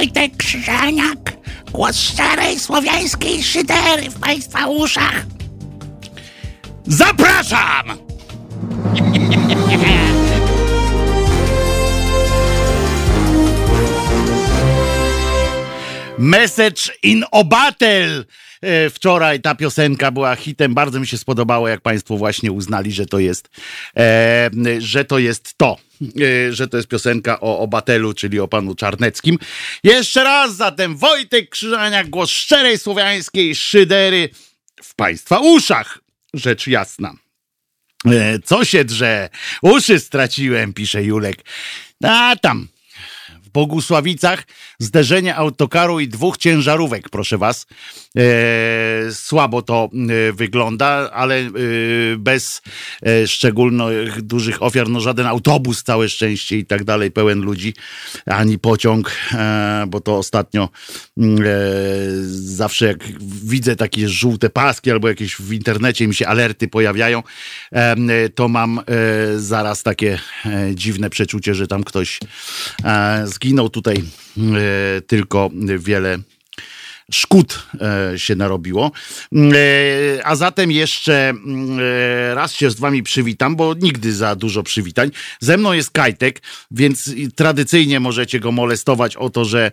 Wojtek Krzyżaniak, głos szczerej słowiańskiej szydery w Państwa uszach. Zapraszam! Message in Obatel. E, wczoraj ta piosenka była hitem. Bardzo mi się spodobało, jak Państwo właśnie uznali, że to jest, e, że to jest to. E, że to jest piosenka o Obatelu, czyli o panu Czarneckim. Jeszcze raz zatem Wojtek Krzyżaniak, głos szczerej słowiańskiej szydery w Państwa uszach. Rzecz jasna. Co się drze? Uszy straciłem, pisze Julek. A tam, Bogusławicach zderzenie autokaru i dwóch ciężarówek, proszę was. E, słabo to e, wygląda, ale e, bez e, szczególnych dużych ofiar, no żaden autobus, całe szczęście i tak dalej, pełen ludzi, ani pociąg, e, bo to ostatnio mm, e, zawsze jak widzę takie żółte paski albo jakieś w internecie mi się alerty pojawiają, to mam zaraz takie dziwne przeczucie, że tam ktoś zginął tutaj e, tylko wiele szkód e, się narobiło. E, A zatem jeszcze raz się z wami przywitam, bo nigdy za dużo przywitań. Ze mną jest Kajtek, więc tradycyjnie możecie go molestować o to, że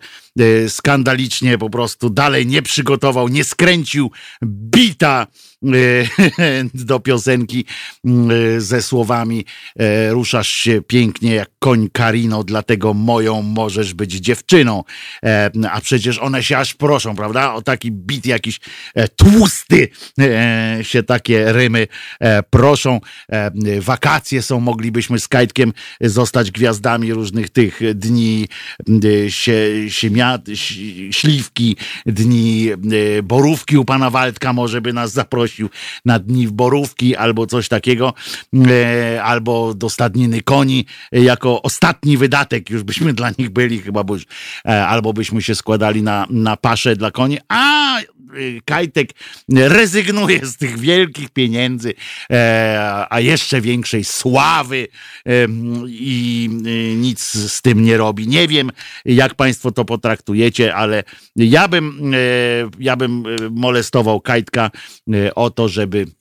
skandalicznie po prostu dalej nie przygotował, nie skręcił bita do piosenki mm, ze słowami e, ruszasz się pięknie jak koń Karino, dlatego moją możesz być dziewczyną. E, A przecież one się aż proszą, prawda? O taki bit jakiś e, tłusty się takie rymy proszą. Wakacje są, moglibyśmy z Kajtkiem zostać gwiazdami różnych tych dni sie, siemia, ś- śliwki, dni borówki u pana Waldka może by nas zaprosił na dni w borówki albo coś takiego, e, albo do stadniny koni e, jako ostatni wydatek już byśmy dla nich byli chyba, bo już, e, albo byśmy się składali na, na paszę dla koni, a Kajtek rezygnuje z tych wielkich pieniędzy, e, a jeszcze większej sławy em, i y, nic z tym nie robi. Nie wiem, jak Państwo to potraktujecie, ale ja bym, e, ja bym e, molestował Kajtka e, o to, żeby y,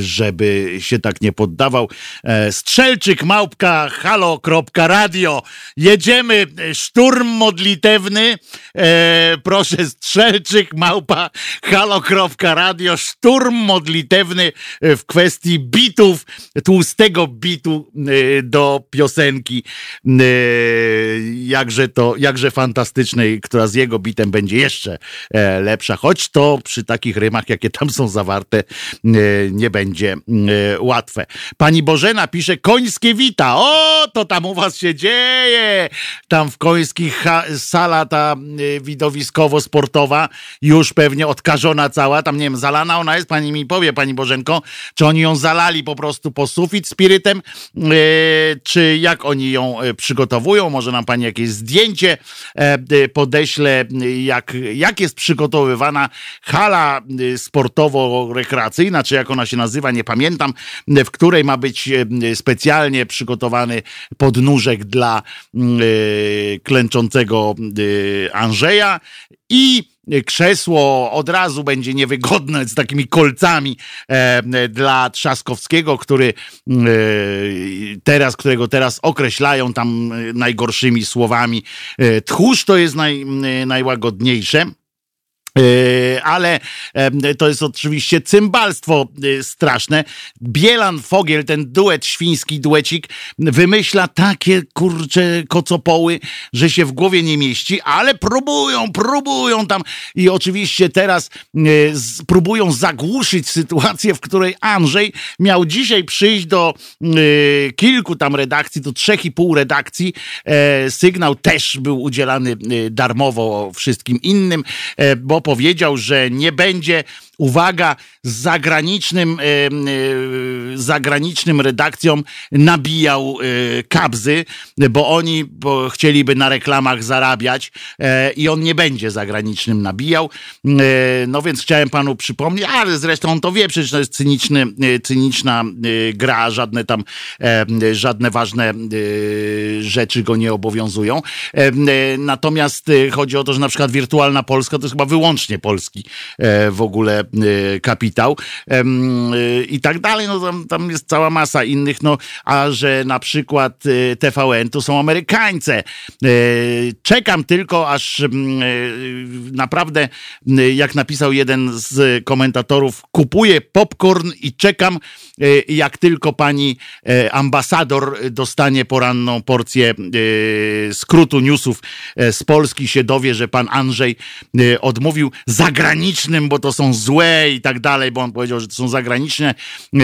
żeby się tak nie poddawał. E, Strzelczyk małpka halo.radio. Jedziemy. e, Szturm modlitewny. E, proszę, Strzelczyk małpa halo.radio. Szturm modlitewny w kwestii bitów, tłustego bitu do piosenki. Jakże to, jakże fantastycznej, która z jego bitem będzie jeszcze lepsza. Choć to przy takich rymach, jakie tam są zawarte, nie będzie e, łatwe. Pani Bożena pisze końskie wita. O, to tam u was się dzieje. Tam w końskich sala ta e, widowiskowo-sportowa już pewnie odkażona cała. Tam nie wiem, zalana ona jest, pani mi powie, pani Bożenko, czy oni ją zalali po prostu po sufit spirytem, e, czy jak oni ją e, przygotowują. Może nam pani jakieś zdjęcie podeślę, jak, jak jest przygotowywana hala sportowo-rekreacyjna, czy jak ona się nazywa, nie pamiętam, w której ma być e, specjalnie przygotowany podnóżek dla mm, e, klęczącego e, Andrzeja i krzesło od razu będzie niewygodne z takimi kolcami e, dla Trzaskowskiego, który e, teraz, którego teraz określają tam najgorszymi słowami. E, tchórz to jest naj, e, najłagodniejsze. E, Ale to jest oczywiście cymbalstwo e, straszne. Bielan Fogiel, ten duet, świński duecik, wymyśla takie kurcze kocopoły, że się w głowie nie mieści, ale próbują, próbują tam i oczywiście teraz z, próbują zagłuszyć sytuację, w której Andrzej miał dzisiaj przyjść do e, kilku tam redakcji, do trzech i pół redakcji. E, Sygnał też był udzielany darmowo wszystkim innym, e, bo powiedział, że nie będzie uwaga, z zagranicznym, zagranicznym redakcjom nabijał kabzy, bo oni bo chcieliby na reklamach zarabiać i on nie będzie zagranicznym nabijał. No więc chciałem panu przypomnieć, ale zresztą on to wie, przecież to jest cyniczny, cyniczna gra, żadne tam, żadne ważne rzeczy go nie obowiązują. Natomiast chodzi o to, że na przykład wirtualna Polska to jest chyba wyłącznie polski w ogóle kapitał i tak dalej. No tam, tam jest cała masa innych, no a że na przykład TVN to są Amerykańce. Czekam tylko, aż naprawdę, jak napisał jeden z komentatorów, kupuję popcorn i czekam, jak tylko pani ambasador dostanie poranną porcję skrótu newsów z Polski, się dowie, że pan Andrzej odmówił zagranicznym, bo to są złe i tak dalej, bo on powiedział, że to są zagraniczne,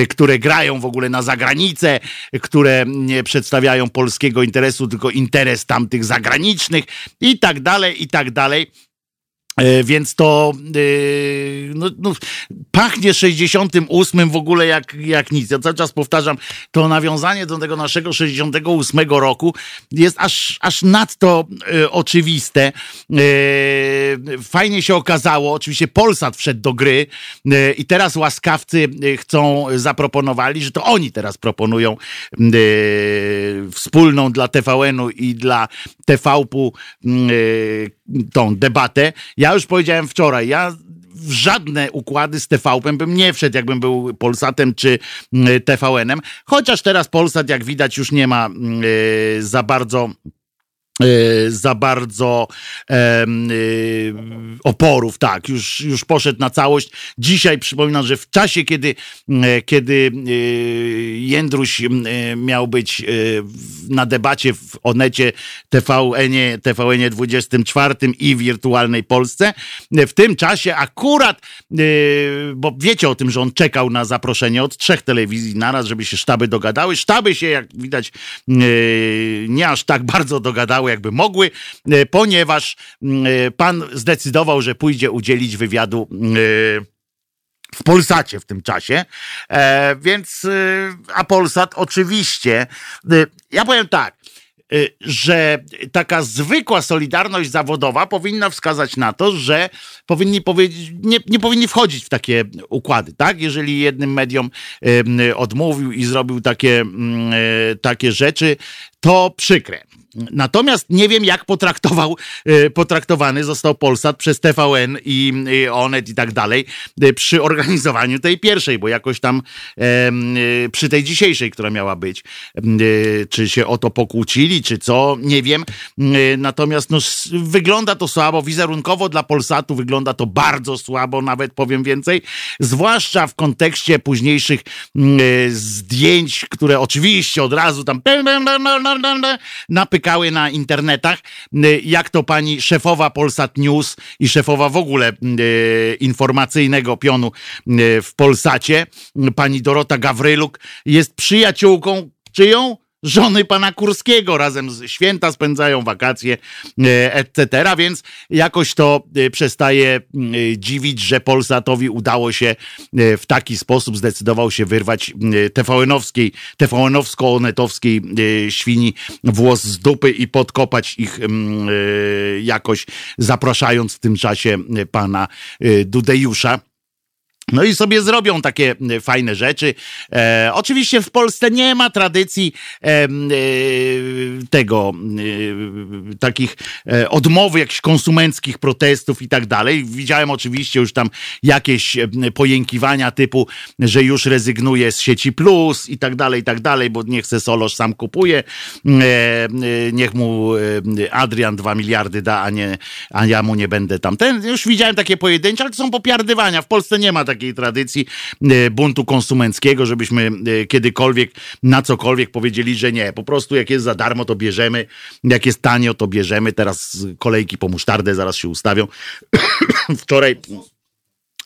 które grają w ogóle na zagranicę, które nie przedstawiają polskiego interesu, tylko interes tamtych zagranicznych i tak dalej, i tak dalej. E, więc to yy, no, no, pachnie 68 w ogóle jak, jak nic. Ja cały czas powtarzam, to nawiązanie do tego naszego 68 roku jest aż, aż nadto yy, oczywiste. Yy, fajnie się okazało, oczywiście Polsat wszedł do gry i teraz łaskawcy chcą, zaproponowali, że to oni teraz proponują wspólną dla TVN-u i dla TVP tą debatę. Ja już powiedziałem wczoraj, ja w żadne układy z TVP bym nie wszedł, jakbym był Polsatem czy mm, TVN-em. Chociaż teraz Polsat, jak widać, już nie ma yy, za bardzo za bardzo e, oporów, tak, już, już poszedł na całość. Dzisiaj przypominam, że w czasie, kiedy, e, kiedy e, Jędruś miał być na debacie w Onecie TVN-ie, TVN 24 i wirtualnej Polsce, w tym czasie akurat, bo wiecie o tym, że on czekał na zaproszenie od trzech telewizji naraz, żeby się sztaby dogadały. Sztaby się, jak widać, nie aż tak bardzo dogadały, jakby mogły, e, ponieważ e, pan zdecydował, że pójdzie udzielić wywiadu e, w Polsacie w tym czasie. więc, a Polsat oczywiście, ja powiem tak, że taka zwykła solidarność zawodowa powinna wskazać na to, że powinni nie, nie powinni wchodzić w takie układy, tak? Jeżeli jednym mediom odmówił i zrobił takie, takie rzeczy, to przykre. Natomiast nie wiem, jak potraktował, e, potraktowany został Polsat przez TVN i Onet i tak dalej e, przy organizowaniu tej pierwszej, bo jakoś tam e, przy tej dzisiejszej, która miała być, czy się o to pokłócili, czy co, nie wiem. Natomiast no, wygląda to słabo, wizerunkowo dla Polsatu wygląda to bardzo słabo, nawet powiem więcej, zwłaszcza w kontekście późniejszych zdjęć, które oczywiście od razu tam napykają wytykały na internetach, y, jak to pani szefowa Polsat News i szefowa w ogóle y, informacyjnego pionu y, w Polsacie, pani Dorota Gawryluk, jest przyjaciółką czyją? Żony pana Kurskiego, razem z święta spędzają wakacje, e, etc. Więc jakoś to e, przestaje e, dziwić, że Polsatowi udało się w taki sposób, zdecydował się wyrwać TVN-owskiej, TVN-owsko-onetowskiej świni włos z dupy i podkopać ich jakoś, zapraszając w tym czasie pana Dudejusza. No i sobie zrobią takie e, fajne rzeczy. E, oczywiście w Polsce nie ma tradycji e, e, tego, e, takich e, odmowy jakichś konsumenckich protestów i tak dalej. Widziałem oczywiście już tam jakieś pojękiwania typu, że już rezygnuje z sieci plus i tak dalej, i tak dalej, bo niech se Solosz sam kupuje, niech mu Adrian dwa miliardy da, a, nie, a ja mu nie będę tam. Ten, już widziałem takie pojedyncze, ale to są popiardywania. W Polsce nie ma takiej tradycji e, buntu konsumenckiego, żebyśmy e, kiedykolwiek na cokolwiek powiedzieli, że nie. Po prostu jak jest za darmo, to bierzemy. Jak jest tanio, to bierzemy. Teraz kolejki po musztardę zaraz się ustawią. Wczoraj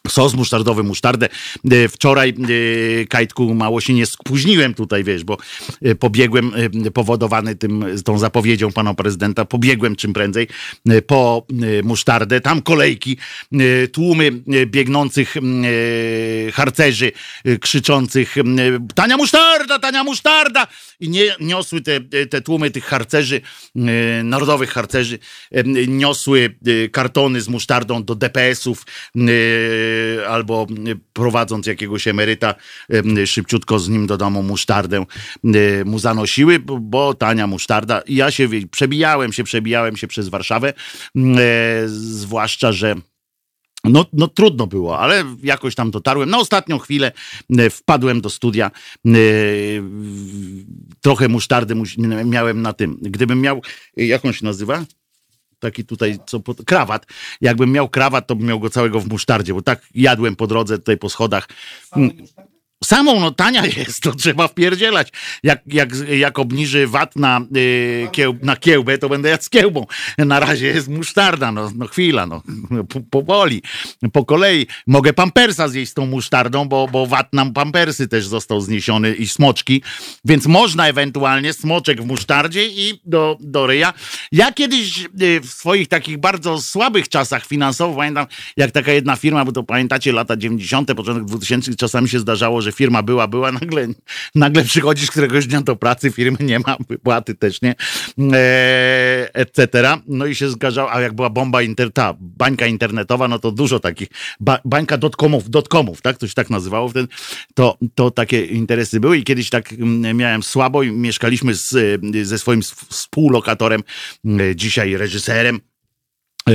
Sos musztardowy, musztardę. E, wczoraj, e, Kajtku, mało się nie spóźniłem tutaj, wiesz, bo e, pobiegłem, powodowany tym, tą zapowiedzią pana prezydenta, pobiegłem czym prędzej po musztardę. Tam kolejki, tłumy biegnących harcerzy, krzyczących tania musztarda, tania musztarda! I nie, niosły te, te tłumy tych harcerzy, narodowych harcerzy, niosły kartony z musztardą do DPS-ów, albo prowadząc jakiegoś emeryta, szybciutko z nim do domu musztardę mu zanosiły, bo tania musztarda. Ja się przebijałem się, przebijałem się przez Warszawę, zwłaszcza, że no, no trudno było, ale jakoś tam dotarłem. Na ostatnią chwilę wpadłem do studia. Trochę musztardy miałem na tym. Gdybym miał, jak on się nazywa? Taki tutaj, co pod... krawat. Jakbym miał krawat, to bym miał go całego w musztardzie, bo tak jadłem po drodze tutaj po schodach. Samą, no tania jest, to trzeba wpierdzielać. Jak, jak, jak obniży VAT na, yy, kieł, na kiełbę, to będę jadł z kiełbą. Na razie jest musztarda, no, no chwila, no, po, powoli, po kolei. Mogę pampersa zjeść z tą musztardą, bo, bo VAT nam pampersy też został zniesiony i smoczki, więc można ewentualnie smoczek w musztardzie i do, do ryja. Ja kiedyś yy, w swoich takich bardzo słabych czasach finansowo, pamiętam, jak taka jedna firma, bo to pamiętacie lata 90., początek 2000, czasami się zdarzało, że że firma była, była, nagle, nagle przychodzisz któregoś dnia do pracy, firmy nie ma, wypłaty też nie, e, etc. No i się zgadzało, a jak była bomba, inter, ta bańka internetowa, no to dużo takich, ba, bańka dotcomów, dotcomów, tak, to się tak nazywało wtedy, to, to takie interesy były i kiedyś tak mm, miałem słabo i mieszkaliśmy z, ze swoim współlokatorem, mm, dzisiaj reżyserem, e,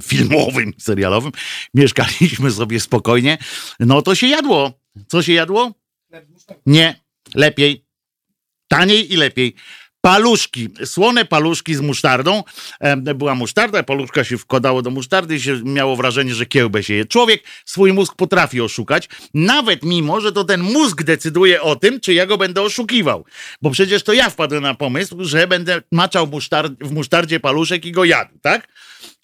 filmowym, serialowym, mieszkaliśmy sobie spokojnie, no to się jadło co się jadło? Nie, lepiej. Taniej i lepiej. Paluszki, słone paluszki z musztardą. Była musztarda, paluszka się wkładało do musztardy i się miało wrażenie, że kiełbę się je. Człowiek swój mózg potrafi oszukać, nawet mimo, że to ten mózg decyduje o tym, czy ja go będę oszukiwał. Bo przecież to ja wpadłem na pomysł, że będę maczał musztard, w musztardzie paluszek i go jadł, tak?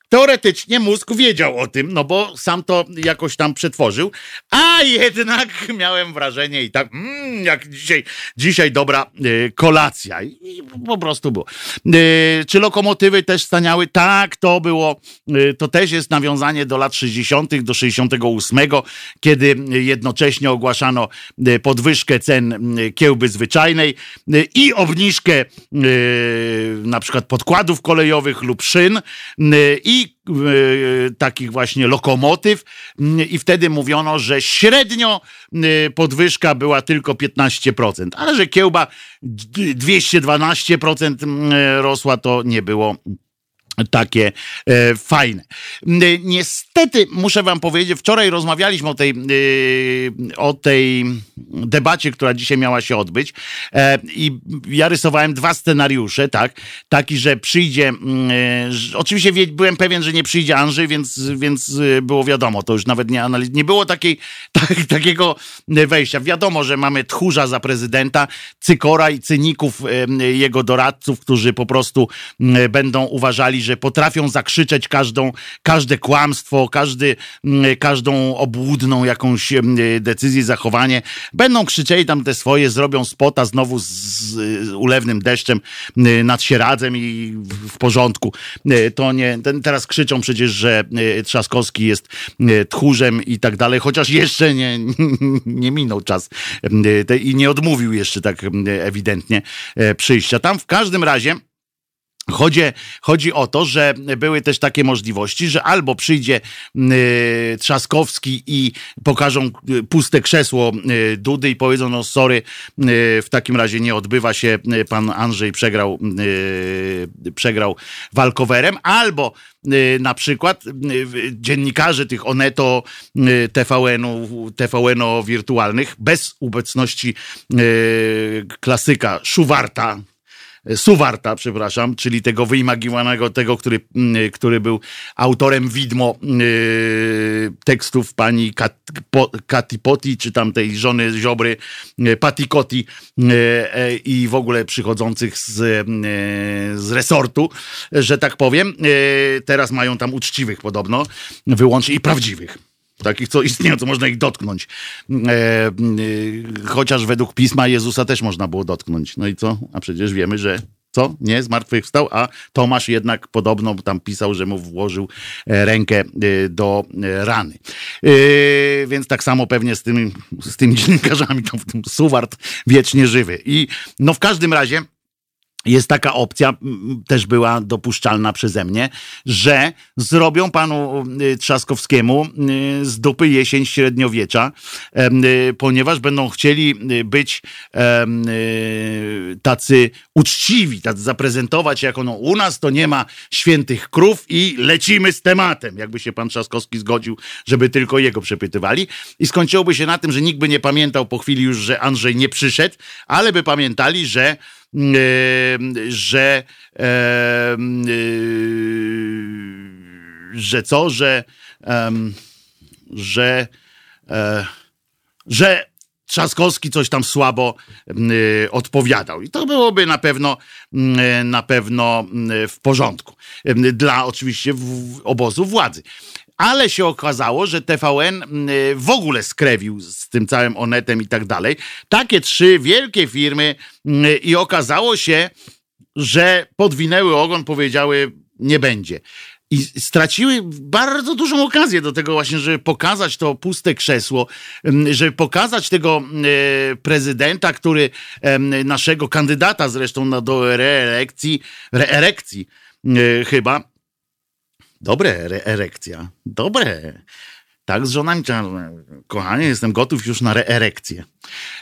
Teoretycznie mózg wiedział o tym, no bo sam to jakoś tam przetworzył, a jednak miałem wrażenie i tak, mm, jak dzisiaj, dzisiaj dobra y, kolacja. I, I, po prostu było. Y, czy lokomotywy też staniały? Tak, to było, y, to też jest nawiązanie do lat 60., do 68, kiedy jednocześnie ogłaszano y, podwyżkę cen y, kiełby zwyczajnej y, i obniżkę na przykład podkładów kolejowych lub szyn i E, takich właśnie lokomotyw. I wtedy mówiono, że średnio e, podwyżka była tylko 15%, ale że kiełba 212% rosła, to nie było takie e, fajne. Niestety muszę wam powiedzieć, wczoraj rozmawialiśmy o tej, e, o tej debacie, która dzisiaj miała się odbyć e, i ja rysowałem dwa scenariusze, tak, taki, że przyjdzie, e, oczywiście wie, byłem pewien, że nie przyjdzie Andrzej, więc, więc e, było wiadomo, to już nawet nie analiz, nie było takiej, tak, takiego wejścia. Wiadomo, że mamy tchórza za prezydenta, cykora i cyników e, jego doradców, którzy po prostu będą uważali, że potrafią zakrzyczeć każdą, każde kłamstwo, każdy, mm, każdą obłudną jakąś mm, decyzję, zachowanie. Będą krzyczeli tam te swoje, zrobią spota znowu z, ulewnym deszczem mm, nad Sieradzem i w, porządku. To nie, ten, teraz krzyczą przecież, że Trzaskowski jest tchórzem i tak dalej, chociaż jeszcze nie, nie minął czas i nie odmówił jeszcze tak ewidentnie e, przyjścia. Tam w każdym razie Chodzi, chodzi o to, że były też takie możliwości, że albo przyjdzie y, Trzaskowski i pokażą y, puste krzesło y, Dudy i powiedzą, no sorry, y, w takim razie nie odbywa się, y, pan Andrzej przegrał, y, przegrał walkowerem, albo na przykład dziennikarze tych Oneto, TVN-u, TVN-o wirtualnych, bez obecności klasyka Szuwarta, Suwarta, przepraszam, czyli tego wyimagiwanego, tego, który, mm, który był autorem widmo yy, tekstów pani Kat, po, Katipoti, czy tam tej żony Ziobry, yy, Patikoti yy, i w ogóle przychodzących z, z resortu, że tak powiem. Teraz mają tam uczciwych podobno, wyłącznie i prawdziwych takich, co istnieją, co można ich dotknąć. E, chociaż według pisma Jezusa też można było dotknąć. No i co? A przecież wiemy, że co? Nie, zmartwychwstał, a Tomasz jednak podobno tam pisał, że mu włożył e, rękę e, do e, rany. Więc tak samo pewnie z tymi, z tymi dziennikarzami, to w tym Suwart wiecznie żywy. I no w każdym razie jest taka opcja, też była dopuszczalna przeze mnie, że zrobią panu y, Trzaskowskiemu y, z dupy jesień średniowiecza, y, ponieważ będą chcieli być tacy uczciwi, tacy zaprezentować jako no, u nas to nie ma świętych krów i lecimy z tematem, jakby się pan Trzaskowski zgodził, żeby tylko jego przepytywali. I skończyłoby się na tym, że nikt by nie pamiętał po chwili już, że Andrzej nie przyszedł, ale by pamiętali, że że że co, że że e, że Trzaskowski coś tam słabo odpowiadał. I to byłoby na pewno na pewno w porządku. Dla oczywiście obozu władzy ale się okazało, że TVN mm, y, w ogóle skrewił z tym całym Onetem i tak dalej. Takie trzy wielkie firmy mm, i okazało się, że podwinęły ogon, powiedziały nie będzie. I straciły bardzo dużą okazję do tego właśnie, żeby pokazać to puste krzesło, mm, żeby pokazać tego prezydenta, który, naszego kandydata zresztą do reelekcji, reelekcji chyba, Dobre, erekcja. Dobre. Tak, z żonami, kochanie, jestem gotów już na reerekcję.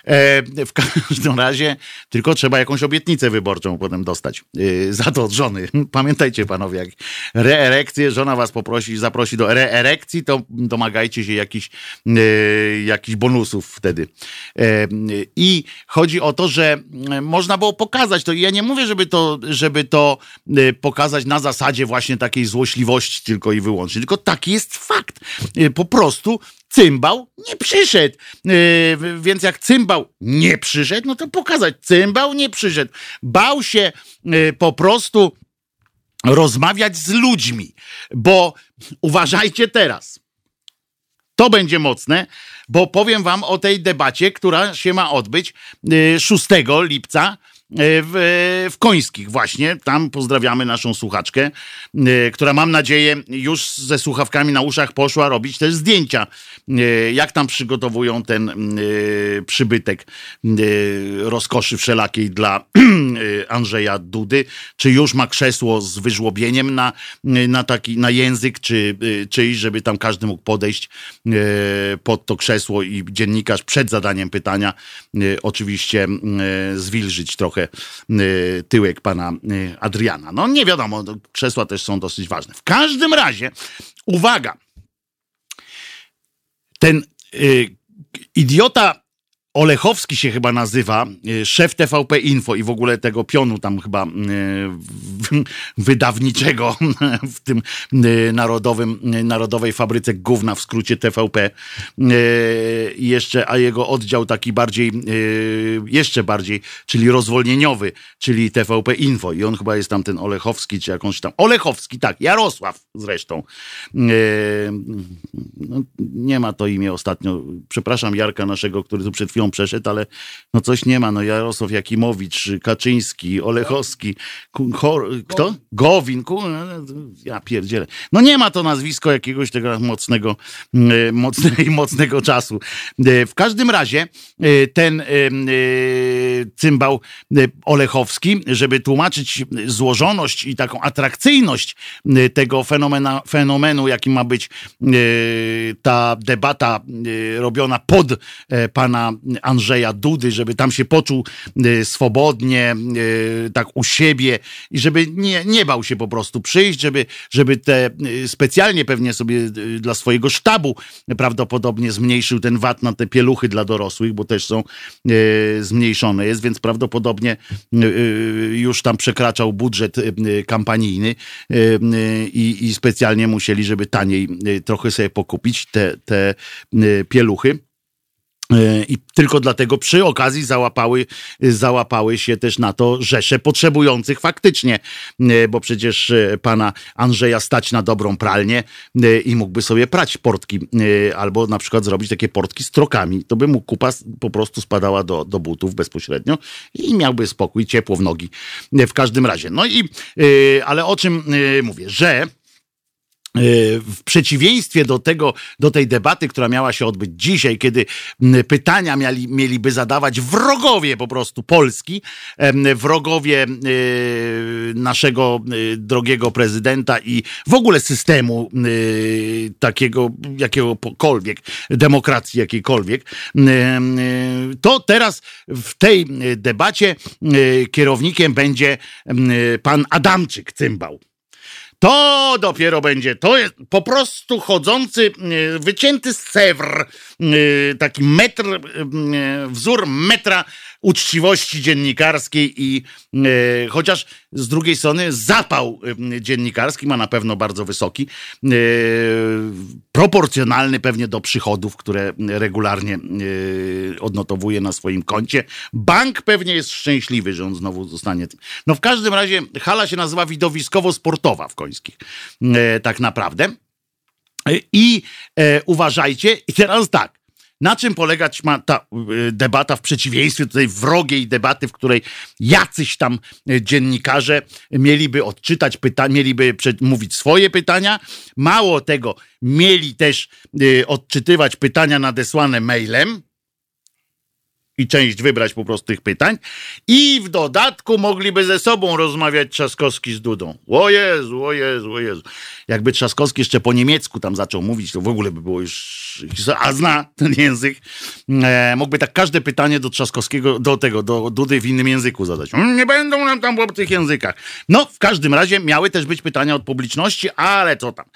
E, w każdym razie tylko trzeba jakąś obietnicę wyborczą potem dostać e, za to od żony. Pamiętajcie panowie, jak reerekcję, żona was poprosi, zaprosi do reerekcji, to domagajcie się jakichś e, jakich bonusów wtedy. E, I chodzi o to, że można było pokazać to. I ja nie mówię, żeby to, żeby to e, pokazać na zasadzie właśnie takiej złośliwości tylko i wyłącznie, tylko taki jest fakt. E, po prostu cymbał nie przyszedł. Yy, więc jak cymbał nie przyszedł, no to pokazać, cymbał nie przyszedł. Bał się yy, po prostu rozmawiać z ludźmi, bo uważajcie teraz. To będzie mocne, bo powiem wam o tej debacie, która się ma odbyć 6 yy, lipca w, w Końskich właśnie. Tam pozdrawiamy naszą słuchaczkę, e, która mam nadzieję już ze słuchawkami na uszach poszła robić też zdjęcia, e, jak tam przygotowują ten przybytek rozkoszy wszelakiej dla Andrzeja Dudy. Czy już ma krzesło z wyżłobieniem na, na taki na język, czy czyjś, żeby tam każdy mógł podejść pod to krzesło i dziennikarz przed zadaniem pytania oczywiście zwilżyć trochę trochę y, tyłek pana y, Adriana. No nie wiadomo, krzesła też są dosyć ważne. W każdym razie, uwaga, ten y, idiota Olechowski się chyba nazywa, e, szef TVP Info i w ogóle tego pionu tam chyba e, wydawniczego w tym e, narodowym, narodowej fabryce gówna, w skrócie TVP. Jeszcze, a jego oddział taki bardziej, jeszcze bardziej, czyli rozwolnieniowy, czyli TVP Info. I on chyba jest tam ten Olechowski, czy jakąś tam. Olechowski, tak, Jarosław zresztą. No, nie ma to imię ostatnio. Przepraszam Jarka naszego, który tu przed chwilą przeszedł, ale no coś nie ma. No Jarosław Jakimowicz, Kaczyński, Olechowski, kto? Gowin, ja pierdzielę. No nie ma to nazwisko jakiegoś tego mocnego, mm, mocnego, mocnego czasu. E, w każdym razie e, ten e, cymbał Olechowski, żeby tłumaczyć złożoność i taką atrakcyjność tego fenomena, fenomenu, jakim ma być ta debata robiona pod pana Andrzeja Dudy, żeby tam się poczuł e, swobodnie, e, tak u siebie i żeby nie, nie bał się po prostu przyjść, żeby, żeby te e, specjalnie pewnie sobie dla swojego sztabu prawdopodobnie zmniejszył ten VAT na te pieluchy dla dorosłych, bo też są zmniejszone jest, więc prawdopodobnie już tam przekraczał budżet kampanijny i, i specjalnie musieli, żeby taniej trochę sobie pokupić te, te pieluchy. E, I tylko dlatego przy okazji załapały, załapały się też na to rzesze potrzebujących faktycznie, e, bo przecież e, pana Andrzeja stać na dobrą pralnię i mógłby sobie prać portki, albo na przykład zrobić takie portki z trokami. To by mu kupa po prostu spadała do, do butów bezpośrednio i miałby spokój, ciepło w nogi w każdym razie. No i, ale o czym mówię, że w przeciwieństwie do tego, do tej debaty, która miała się odbyć dzisiaj, kiedy pytania mieli, mieliby zadawać wrogowie po prostu Polski, wrogowie e, naszego e, drogiego prezydenta i w ogóle systemu e, takiego, jakiegokolwiek, demokracji jakiejkolwiek, to teraz w tej debacie kierownikiem będzie pan Adamczyk, cymbał. To dopiero będzie, to jest po prostu chodzący, e, wycięty z cewr, e, taki metr, e, wzór metra uczciwości dziennikarskiej i chociaż z drugiej strony zapał dziennikarski ma na pewno bardzo wysoki, proporcjonalny pewnie do przychodów, które regularnie odnotowuje na swoim koncie. Bank pewnie jest szczęśliwy, że on znowu zostanie. No w każdym razie hala się nazywa widowiskowo-sportowa w Końskich, tak naprawdę. I e, uważajcie, i teraz tak, na czym polegać ma ta e, debata w przeciwieństwie do tej wrogiej debaty, w której jacyś tam e, dziennikarze mieliby odczytać pytania, mieliby mówić swoje pytania. Mało tego, mieli też e, odczytywać pytania nadesłane mailem i część wybrać po prostu tych pytań. I w dodatku mogliby ze sobą rozmawiać Trzaskowski z Dudą. O Jezu, o Jezu, o Jezu. Jakby Trzaskowski jeszcze po niemiecku tam zaczął mówić, to w ogóle by było już... A zna ten język. E, mógłby tak każde pytanie do Trzaskowskiego, do tego, do Dudy w innym języku zadać. Mm, nie będą nam tam w obcych językach. No, w każdym razie miały też być pytania od publiczności, ale co tam.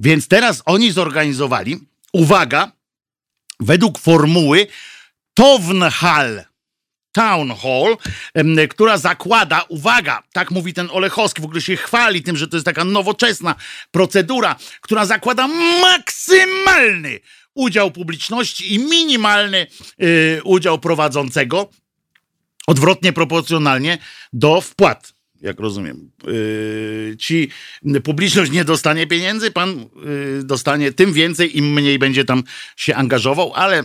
Więc teraz oni zorganizowali, uwaga, według formuły Town Hall, która zakłada, uwaga, tak mówi ten Olechowski, w ogóle się chwali tym, że to jest taka nowoczesna procedura, która zakłada maksymalny udział publiczności i minimalny y, udział prowadzącego, odwrotnie proporcjonalnie do wpłat jak rozumiem. Yy, ci publiczność nie dostanie pieniędzy, pan yy, dostanie tym więcej, im mniej będzie tam się angażował, ale yy,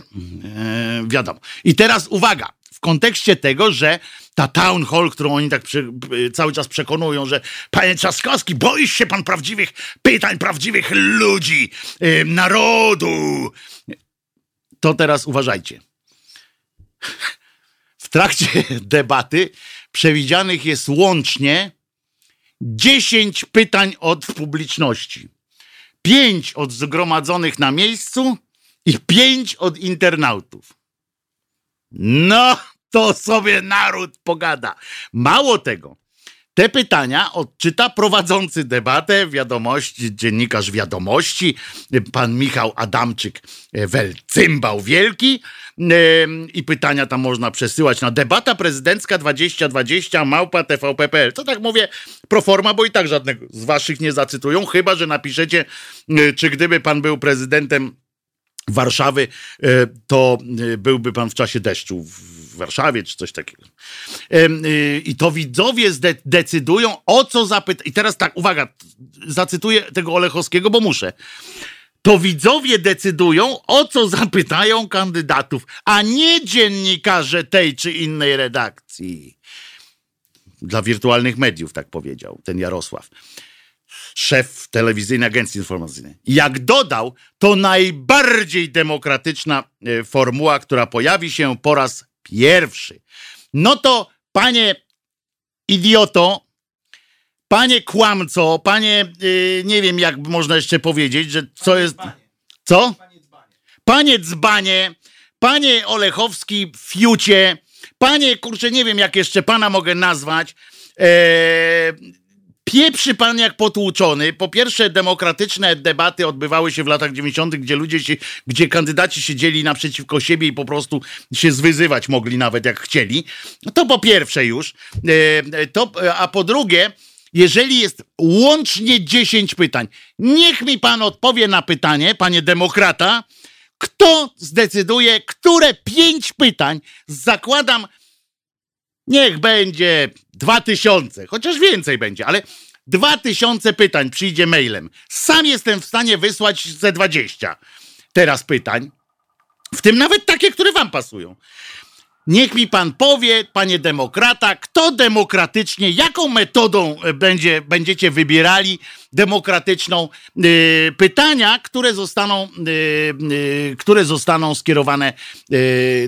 wiadomo. I teraz uwaga, w kontekście tego, że ta town hall, którą oni tak przy, cały czas przekonują, że panie Trzaskowski, boisz się pan prawdziwych pytań, prawdziwych ludzi, narodu. To teraz uważajcie. W trakcie debaty przewidzianych jest łącznie 10 pytań od publiczności. 5 od zgromadzonych na miejscu i 5 od internautów. No, to sobie naród pogada. Mało tego, te pytania odczyta prowadzący debatę, wiadomości, dziennikarz wiadomości, pan Michał Adamczyk, e, wel cymbał wielki. I pytania tam można przesyłać na debata prezydencka 2020 małpa tvp.pl. To tak mówię pro forma, bo i tak żadnego z waszych nie zacytują, chyba że napiszecie, e, czy gdyby pan był prezydentem Warszawy, e, to byłby pan w czasie deszczu w Warszawie, czy coś takiego. Y, I to widzowie decydują, o co zapytać. I teraz tak, uwaga, zacytuję tego Olechowskiego, bo muszę. To widzowie decydują, o co zapytają kandydatów, a nie dziennikarze tej czy innej redakcji. Dla wirtualnych mediów, tak powiedział ten Jarosław szef telewizyjnej agencji informacyjnej. Jak dodał, to najbardziej demokratyczna e, formuła, która pojawi się po raz pierwszy. No to, panie idioto, panie kłamco, panie, yy, nie wiem jak można jeszcze powiedzieć, że co jest... Co? Panie dzbanie, panie Olechowski fiucie, panie, kurczę, nie wiem jak jeszcze pana mogę nazwać, eee, Pieprzy pan jak potłuczony. Po pierwsze, demokratyczne debaty odbywały się w latach 90., gdzie ludzie się, gdzie kandydaci siedzieli naprzeciwko siebie i po prostu się zwyzywać mogli nawet jak chcieli. To po pierwsze już. E, to, a po drugie, jeżeli jest łącznie 10 pytań, niech mi pan odpowie na pytanie, panie demokrata, Kto zdecyduje, które pięć pytań zakładam, niech będzie dwa tysiące, chociaż więcej będzie, ale dwa tysiące pytań przyjdzie mailem. Sam jestem w stanie wysłać ze dwadzieścia teraz pytań, w tym nawet takie, które wam pasują. Niech mi pan powie, panie demokrata, kto demokratycznie, jaką metodą e, będzie, będziecie wybierali demokratyczną y, pytania, które zostaną, y, y, które zostaną skierowane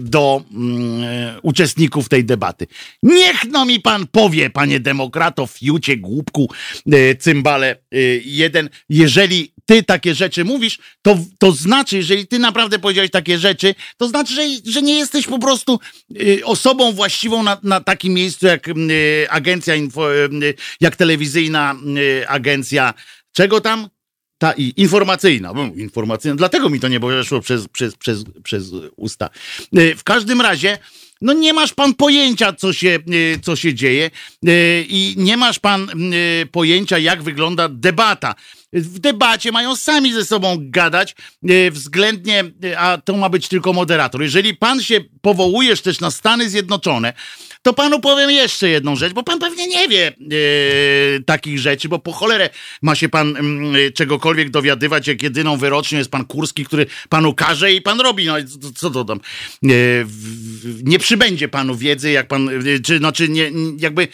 do mm, uczestników tej debaty. Niech no mi pan powie, panie demokrato, fiucie, głupku, cymbale jeden, jeżeli ty takie rzeczy mówisz, to, to znaczy, jeżeli ty naprawdę powiedziałeś takie rzeczy, to znaczy, że, że nie jesteś po prostu osobą właściwą na, na takim miejscu jak agencja, info, jak telewizyjna agencja Czego tam? Ta i informacyjna. Informacyjna. Dlatego mi to nie przeszło przez, przez, przez, przez usta. W każdym razie, no nie masz pan pojęcia, co się, co się dzieje i nie masz pan pojęcia, jak wygląda debata. W debacie mają sami ze sobą gadać względnie, a to ma być tylko moderator. Jeżeli pan się powołujesz też na Stany Zjednoczone, to panu powiem jeszcze jedną rzecz, bo pan pewnie nie wie yy, takich rzeczy, bo po cholerę ma się pan yy, czegokolwiek dowiadywać, jak jedyną wyrocznią jest pan Kurski, który panu każe i pan robi. No co, to tam? Nie przybędzie panu wiedzy, jak pan, czy znaczy nie, jakby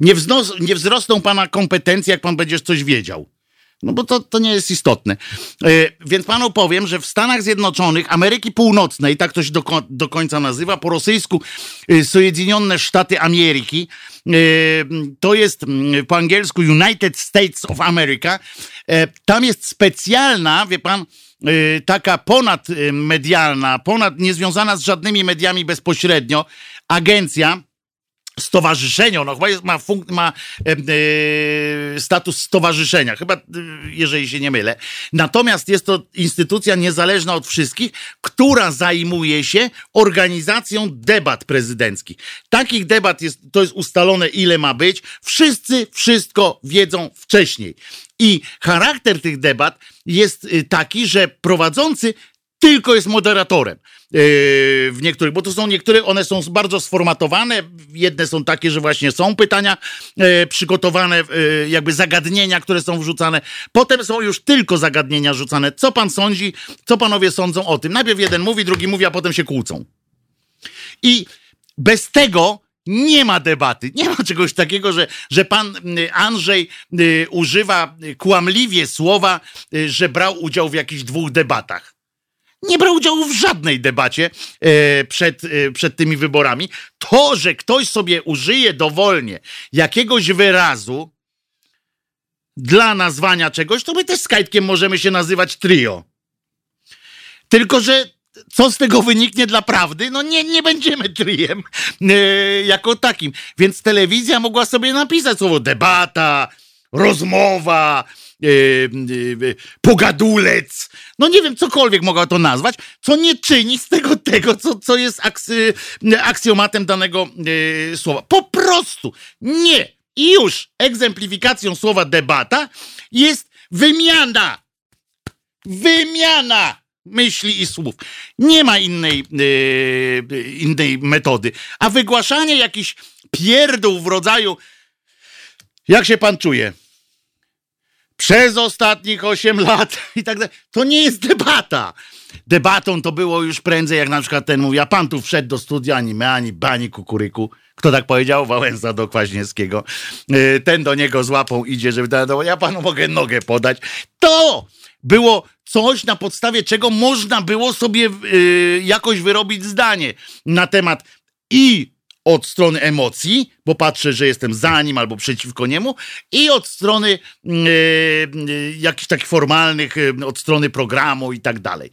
nie, wznos, nie wzrosną pana kompetencje, jak pan będziesz coś wiedział. No bo to, to nie jest istotne. E, więc panu powiem, że w Stanach Zjednoczonych Ameryki Północnej, tak to się do, do końca nazywa, po rosyjsku e, Sojedinione Sztaty Ameryki, e, to jest po angielsku United States of America. Tam jest specjalna, wie pan, taka ponadmedialna, ponad niezwiązana z żadnymi mediami bezpośrednio, agencja, stowarzyszenia, no chyba jest, ma, funk, ma e, status stowarzyszenia, chyba, e, jeżeli się nie mylę. Natomiast jest to instytucja niezależna od wszystkich, która zajmuje się organizacją debat prezydenckich. Takich debat jest, to jest ustalone, ile ma być. Wszyscy wszystko wiedzą wcześniej. I charakter tych debat jest y, taki, że prowadzący tylko jest moderatorem yy, w niektórych, bo to są niektóre, one są bardzo sformatowane. Jedne są takie, że właśnie są pytania yy, przygotowane, yy, jakby zagadnienia, które są wrzucane. Potem są już tylko zagadnienia rzucane. Co pan sądzi, co panowie sądzą o tym? Najpierw jeden mówi, drugi mówi, a potem się kłócą. I bez tego nie ma debaty. Nie ma czegoś takiego, że, że pan Andrzej używa kłamliwie słowa, że brał udział w jakichś dwóch debatach nie brał udziału w żadnej debacie e, przed, e, przed tymi wyborami. To, że ktoś sobie użyje dowolnie jakiegoś wyrazu dla nazwania czegoś, to my też z Kajtkiem możemy się nazywać trio. Tylko, że co z tego wyniknie dla prawdy? No nie, nie będziemy triem e, jako takim. Więc telewizja mogła sobie napisać słowo debata, rozmowa, yy, yy, pogadulec, no nie wiem, cokolwiek mogła to nazwać, co nie czyni z tego tego, co, co jest aksy, aksjomatem danego słowa. Po prostu nie. I już egzemplifikacją słowa debata jest wymiana. Wymiana myśli i słów. Nie ma innej, yy, innej metody. A wygłaszanie jakichś pierdół w rodzaju jak się pan czuje? Przez ostatnich 8 lat i tak dalej. To nie jest debata. Debatą to było już prędzej, jak na przykład ten mówi, a pan tu wszedł do studia, ani my, ani bani kukuryku. Kto tak powiedział? Wałęsa do Kwaśniewskiego. Y, ten do niego złapą idzie, żeby... Ja panu mogę nogę podać. To było coś, na podstawie czego można było sobie y, jakoś wyrobić zdanie na temat i od strony emocji, bo patrzę, że jestem za nim albo przeciwko niemu, i od strony yy, jakichś takich formalnych, yy, od strony programu i tak dalej.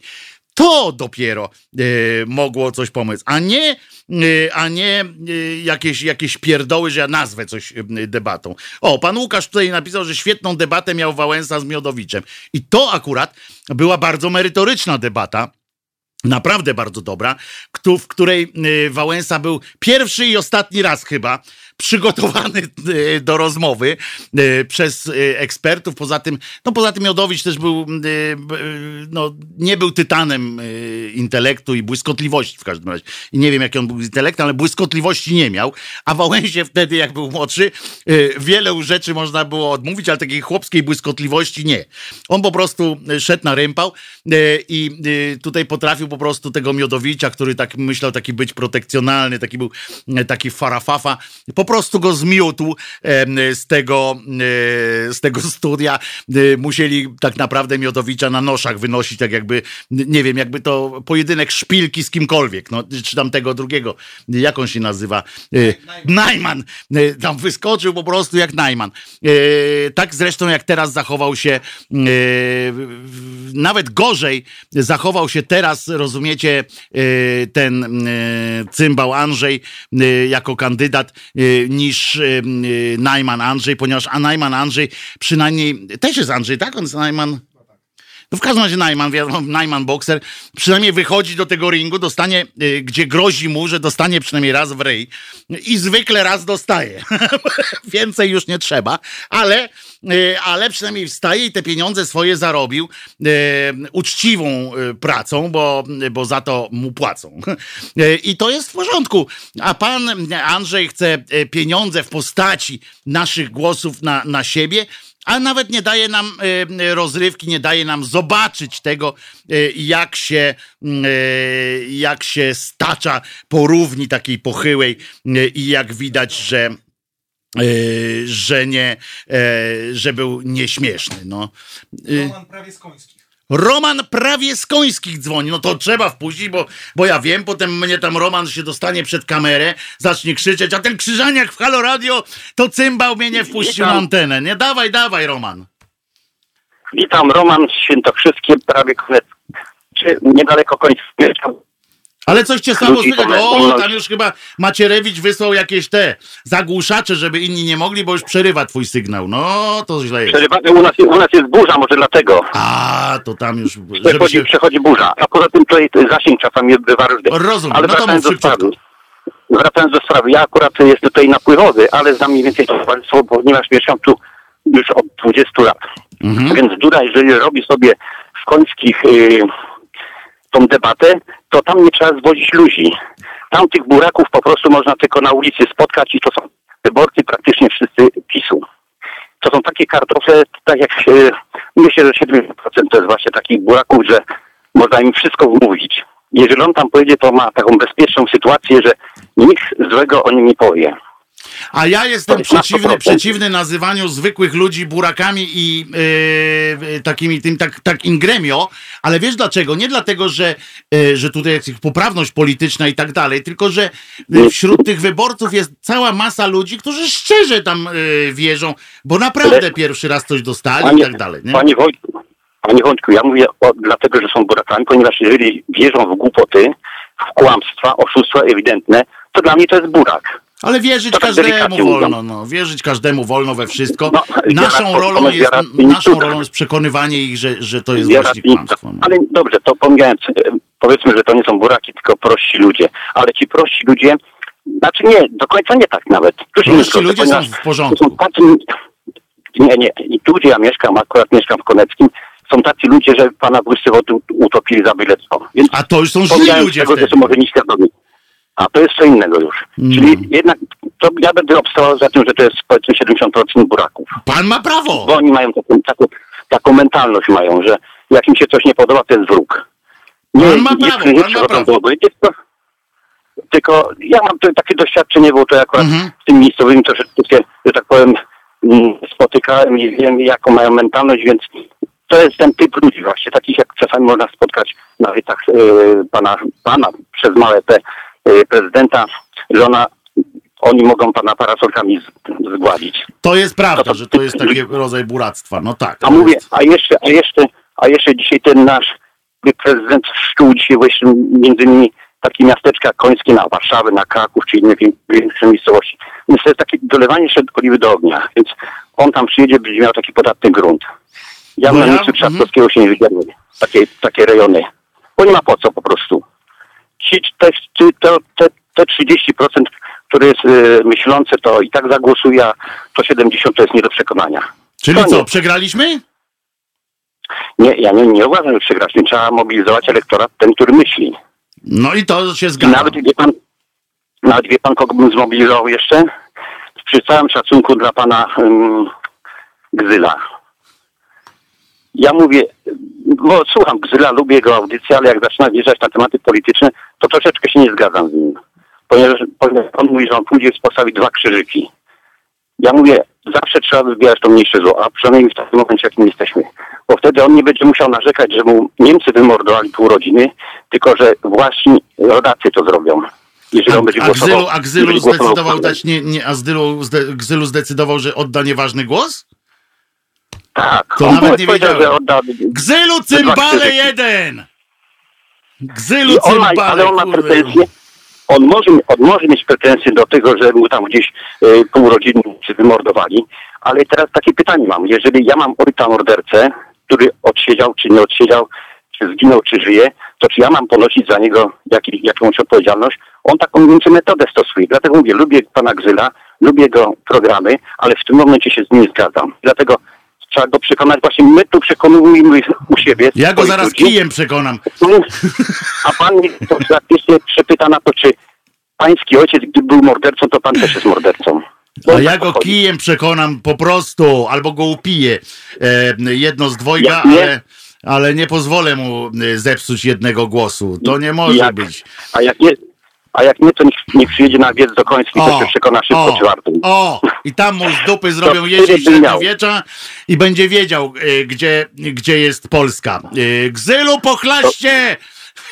To dopiero yy, mogło coś pomóc, a nie, a nie jakieś, jakieś pierdoły, że ja nazwę coś debatą. O, pan Łukasz tutaj napisał, że świetną debatę miał Wałęsa z Miodowiczem. I to akurat była bardzo merytoryczna debata naprawdę bardzo dobra, w której y, Wałęsa był pierwszy i ostatni raz chyba przygotowany e, do rozmowy e, przez e, ekspertów. Poza tym, no poza tym Miodowicz też był, no nie był tytanem intelektu i błyskotliwości w każdym razie. I nie wiem, jaki on był intelektem, ale błyskotliwości nie miał. A Wałęsie wtedy, jak był młodszy, wiele rzeczy można było odmówić, ale takiej chłopskiej błyskotliwości nie. On po prostu szedł na rympał i tutaj potrafił po prostu tego Miodowicza, który tak myślał taki być protekcjonalny, taki był taki farafafa, po prostu go zmiótł z tego, e, z tego studia. E, musieli tak naprawdę Miodowicza na noszach wynosić, tak jakby, nie wiem, jakby to pojedynek szpilki z kimkolwiek, no, czy tam tego drugiego, jak on się nazywa? E, Najman. Tam wyskoczył po prostu jak Najman. Tak zresztą jak teraz zachował się, nawet gorzej zachował się teraz, rozumiecie, ten cymbał Andrzej jako kandydat niż Najman Andrzej, ponieważ a Najman Andrzej przynajmniej, też jest Andrzej, tak? On jest Najman... No w każdym razie Najman, Najman bokser, przynajmniej wychodzi do tego ringu, dostanie, y, gdzie grozi mu, że dostanie przynajmniej raz w rej i zwykle raz dostaje. Więcej już nie trzeba, ale, y, ale przynajmniej wstaje i te pieniądze swoje zarobił y, uczciwą pracą, bo, bo za to mu płacą. I to jest w porządku. A pan Andrzej chce pieniądze w postaci naszych głosów na, na siebie, a nawet nie daje nam e, rozrywki, nie daje nam zobaczyć tego, e, jak się, mm, e, jak się stacza po równi takiej pochyłej i jak widać, że że nie, że był nieśmieszny. No. Roman prawie skoński. Roman prawie z końskich dzwoni. No to trzeba wpuścić, bo, bo ja wiem, potem mnie tam Roman się dostanie przed kamerę, zacznie krzyczeć, a ten krzyżaniak w Halo Radio to cymbał mnie nie wpuścił na antenę. Nie, dawaj, dawaj, Roman. Witam, Roman Świętokrzyskie, prawie koniec, czy niedaleko końca. Ale coś cię stało słychać. O, tam już chyba Macierewicz wysłał jakieś te zagłuszacze, żeby inni nie mogli, bo już przerywa twój sygnał. No, to źle jest. Przerywa, u nas, u nas jest burza, może dlatego. A, to tam już... Przechodzi, się... przechodzi burza, a poza tym tutaj zasięg czasami bywa różny. Rozumiem, ale no wracając do sprawy. Wracając do sprawy, ja akurat jestem tutaj napływowy, ale znam mniej więcej to towarzystwo, ponieważ mieszkam tu już od 20 lat. Mhm. Więc Dura, jeżeli robi sobie w końskich... Yy, tą debatę, to tam nie trzeba zwozić ludzi. Tam tych buraków po prostu można tylko na ulicy spotkać i to są wyborcy praktycznie wszyscy PiSu. To są takie kartofle, tak jak się, myślę, że 7% to jest właśnie takich buraków, że można im wszystko wmówić. Jeżeli on tam pojedzie, to ma taką bezpieczną sytuację, że nikt złego o nim nie powie. A ja jestem przeciwny, przeciwny nazywaniu zwykłych ludzi burakami i yy, takimi tym, tak, tak in gremio, ale wiesz dlaczego? Nie dlatego, że, yy, że tutaj jest poprawność polityczna i tak dalej, tylko że wśród tych wyborców jest cała masa ludzi, którzy szczerze tam yy, wierzą, bo naprawdę pierwszy raz coś dostali panie, i tak dalej. Nie? Panie Wojtku, Panie Wojtku, ja mówię o, dlatego, że są burakami, ponieważ jeżeli wierzą w głupoty, w kłamstwa, oszustwa ewidentne, to dla mnie to jest burak. Ale wierzyć każdemu wolno, no. Wierzyć każdemu wolno we wszystko. No, naszą, rolą jest, naszą rolą jest przekonywanie ich, że, że to jest właśnie kłamstwo. No. Ale dobrze, to pomijając, e, powiedzmy, że to nie są buraki, tylko prości ludzie. Ale ci prości ludzie, znaczy nie, do końca nie tak nawet. prości ludzie są w porządku. Są tacy, nie, nie. I tu, gdzie ja mieszkam, akurat mieszkam w Koneckim, są tacy ludzie, że pana Błyszywo utopili za byle co. Więc A to już są źli ludzie tego, wtedy. że są może nieświadomi. A to jest co innego już. Mm. Czyli jednak to ja będę obstawał za tym, że to jest powiedzmy 70% buraków. Pan ma prawo! Bo oni mają taką, taką, taką mentalność mają, że jak im się coś nie podoba, to jest wróg. Nie, pan ma prawo, nie, pan ma prawo. Tylko, ja mam to, takie doświadczenie, bo to akurat -hmm. z tym miejscowymi troszeczkę, że tak powiem, mm, spotykałem i wiem, jaką mają mentalność, więc to jest ten typ ludzi właśnie, takich jak czasami można spotkać na wiecach yy, pana, pana przez małe Y, prezydenta, że ona, oni mogą pana parasolkami zgładzić. To jest prawda, to, że to jest taki rodzaj buractwa, no tak. A mówię, a jeszcze, a jeszcze, a jeszcze dzisiaj ten nasz prezydent szczuł dzisiaj właśnie między innymi takie miasteczka końskie na Warszawę, na Kraków czy inne większe miejscowości. Więc to jest takie dolewanie się oliwy do ognia. Więc on tam przyjedzie, będzie miał taki podatny grunt. Ja no na miejscu Trzaskowskiego się nie wydzielę. Takie, takie rejony. Bo nie ma po co po prostu ci, te, te, te, te 30%, które jest y, myślące, to i tak zagłosuje, a to 70 to jest nie do przekonania. Czyli To co, nie. przegraliśmy? Nie, ja nie, nie uważam, że przegraliśmy. Trzeba mobilizować elektorat, ten, który myśli. No i to się zgadza. nawet wie pan, nawet wie pan, kogo bym zmobilizował jeszcze? Przy całym szacunku dla pana um, Gzyla. Ja mówię, bo słucham Gzyla, lubię jego audycję, ale jak zaczyna wjeżdżać na tematy polityczne, to troszeczkę się nie zgadzam z nim. Ponieważ, ponieważ on mówi, że on pójdzie postawi dwa krzyżyki. Ja mówię, zawsze trzeba wybierać to mniejsze zło, a przynajmniej w takim momencie, jakim jesteśmy. Bo wtedy on nie będzie musiał narzekać, że mu Niemcy wymordowali pół rodziny, tylko że właśnie rodacy to zrobią. Jeżeli on będzie A głosował. Gzylu, a Gzylu zdecydował dać nie, nie a Gzylu, Gzylu zdecydował, że odda nieważny głos? Tak, To on nawet nie wiedziałem. odda... Gzylu cymbale jeden! Gzylu on ma, ale on ma pretensje. On może, on może mieć pretensje do tego, że mu tam gdzieś y, pół rodziny czy wymordowali, ale teraz takie pytanie mam. Jeżeli ja mam ojca mordercę, który odsiedział czy nie odsiedział, czy zginął, czy żyje, to czy ja mam ponosić za niego jaki, jakąś odpowiedzialność? On taką więcej metodę stosuje. Dlatego mówię, lubię pana Gzyla, lubię jego programy, ale w tym momencie się z nim zgadzam. Dlatego trzeba go przekonać. Właśnie my tu przekonujemy u siebie. Ja go zaraz ludzi. kijem przekonam. A pan mnie to faktycznie przepyta na to, czy pański ojciec, gdy był mordercą, to pan też jest mordercą. Bo A tak ja go chodzi. kijem przekonam po prostu, albo go upiję. E, jedno z dwojga, Jak nie- ale, ale nie pozwolę mu e, zepsuć jednego głosu. To nie może Jak- być. A jak nie, a jak nie to niech, niech przyjedzie na wiec do Koński, to się przekona szybko, czy warto. o, i tam mu z dupy zrobią jeździć średniowiecza i będzie wiedział, e, gdzie, gdzie jest Polska. E, Gzylu, pochlaście!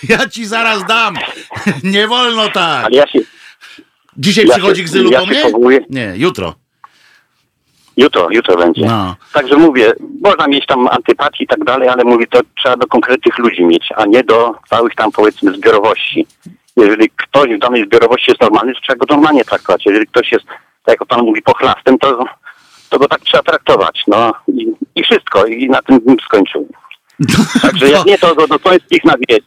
Ja ci zaraz dam. Nie wolno tak. Ale ja się, Dzisiaj ja przychodzi się- Gzylu ja po mnie? powołuję- Nie, jutro. jutro, jutro będzie. No. Także mówię, można mieć tam antypatii i tak dalej, ale mówię, to trzeba do konkretnych ludzi mieć, a nie do całych tam powiedzmy zbiorowości. Jeżeli ktoś w danej zbiorowości jest normalny, to trzeba go normalnie traktować. Jeżeli ktoś jest, tak jak pan mówi, pochlastem, to, to go tak trzeba traktować. No i, i wszystko. I na tym bym skończył. Także jak nie, to do końskich na wiec.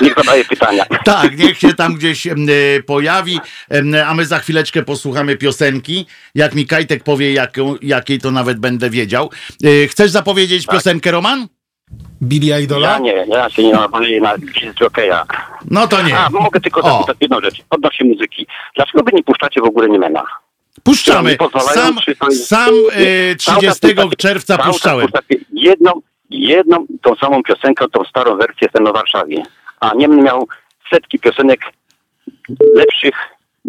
Niech zadaje pytania. Tak, niech się tam gdzieś e, pojawi, a my za chwileczkę posłuchamy piosenki. Jak mi Kajtek powie, jaką, jakiej, to nawet będę wiedział. E, Chcesz zapowiedzieć piosenkę, Roman? Billy Idola? Ja nie, ja się nie nabawię na jokeja. No to nie. A, mogę tylko O. zapytać jedną rzecz. Odnośnie muzyki. Dlaczego wy nie puszczacie w ogóle Niemena? Puszczamy. Sam, sam e, 30 Cały czas puszczacie- czerwca puszczałem. Jedną, jedną, tą samą piosenkę, tą starą wersję ten o Warszawie. A Niemny miał setki piosenek lepszych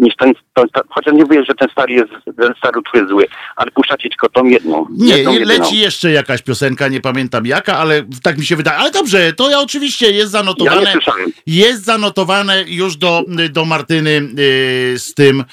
niż ten, ten, ten chociaż nie mówię, że ten stary jest, ten stary utwór jest zły, ale puszczacie tylko tą jedną. Nie, jedną, jedyną. leci jeszcze jakaś piosenka, nie pamiętam jaka, ale tak mi się wydaje. Ale dobrze, to ja oczywiście jest Ja nie zanotowane. słyszałem. Jest zanotowane już do, do Martyny y, z tym,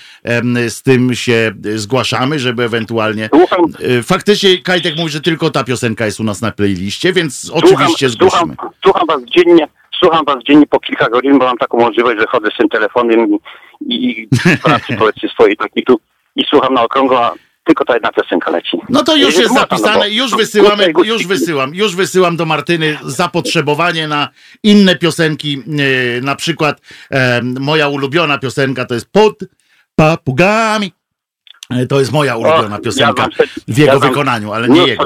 z tym się zgłaszamy, żeby ewentualnie. Słucham, Y, Faktycznie Kajtek mówi, że tylko ta piosenka jest u nas na playliście, więc słucham, oczywiście zgłosimy. słucham, słucham was dziennie, słucham was dziennie po kilka godzin, bo mam taką możliwość, że chodzę z tym telefonem i, i pracy powiedzmy swojej taki tu i słucham na okrągło, a tylko ta jedna piosenka leci. No to już jest no zapisane, bo- już no, wysyłamy, już wysyłam, już wysyłam do Martyny zapotrzebowanie na inne piosenki, yy, na przykład e, moja ulubiona piosenka to jest Pod papugami. E, To jest moja ulubiona piosenka w jego wykonaniu, ale nie No, jego.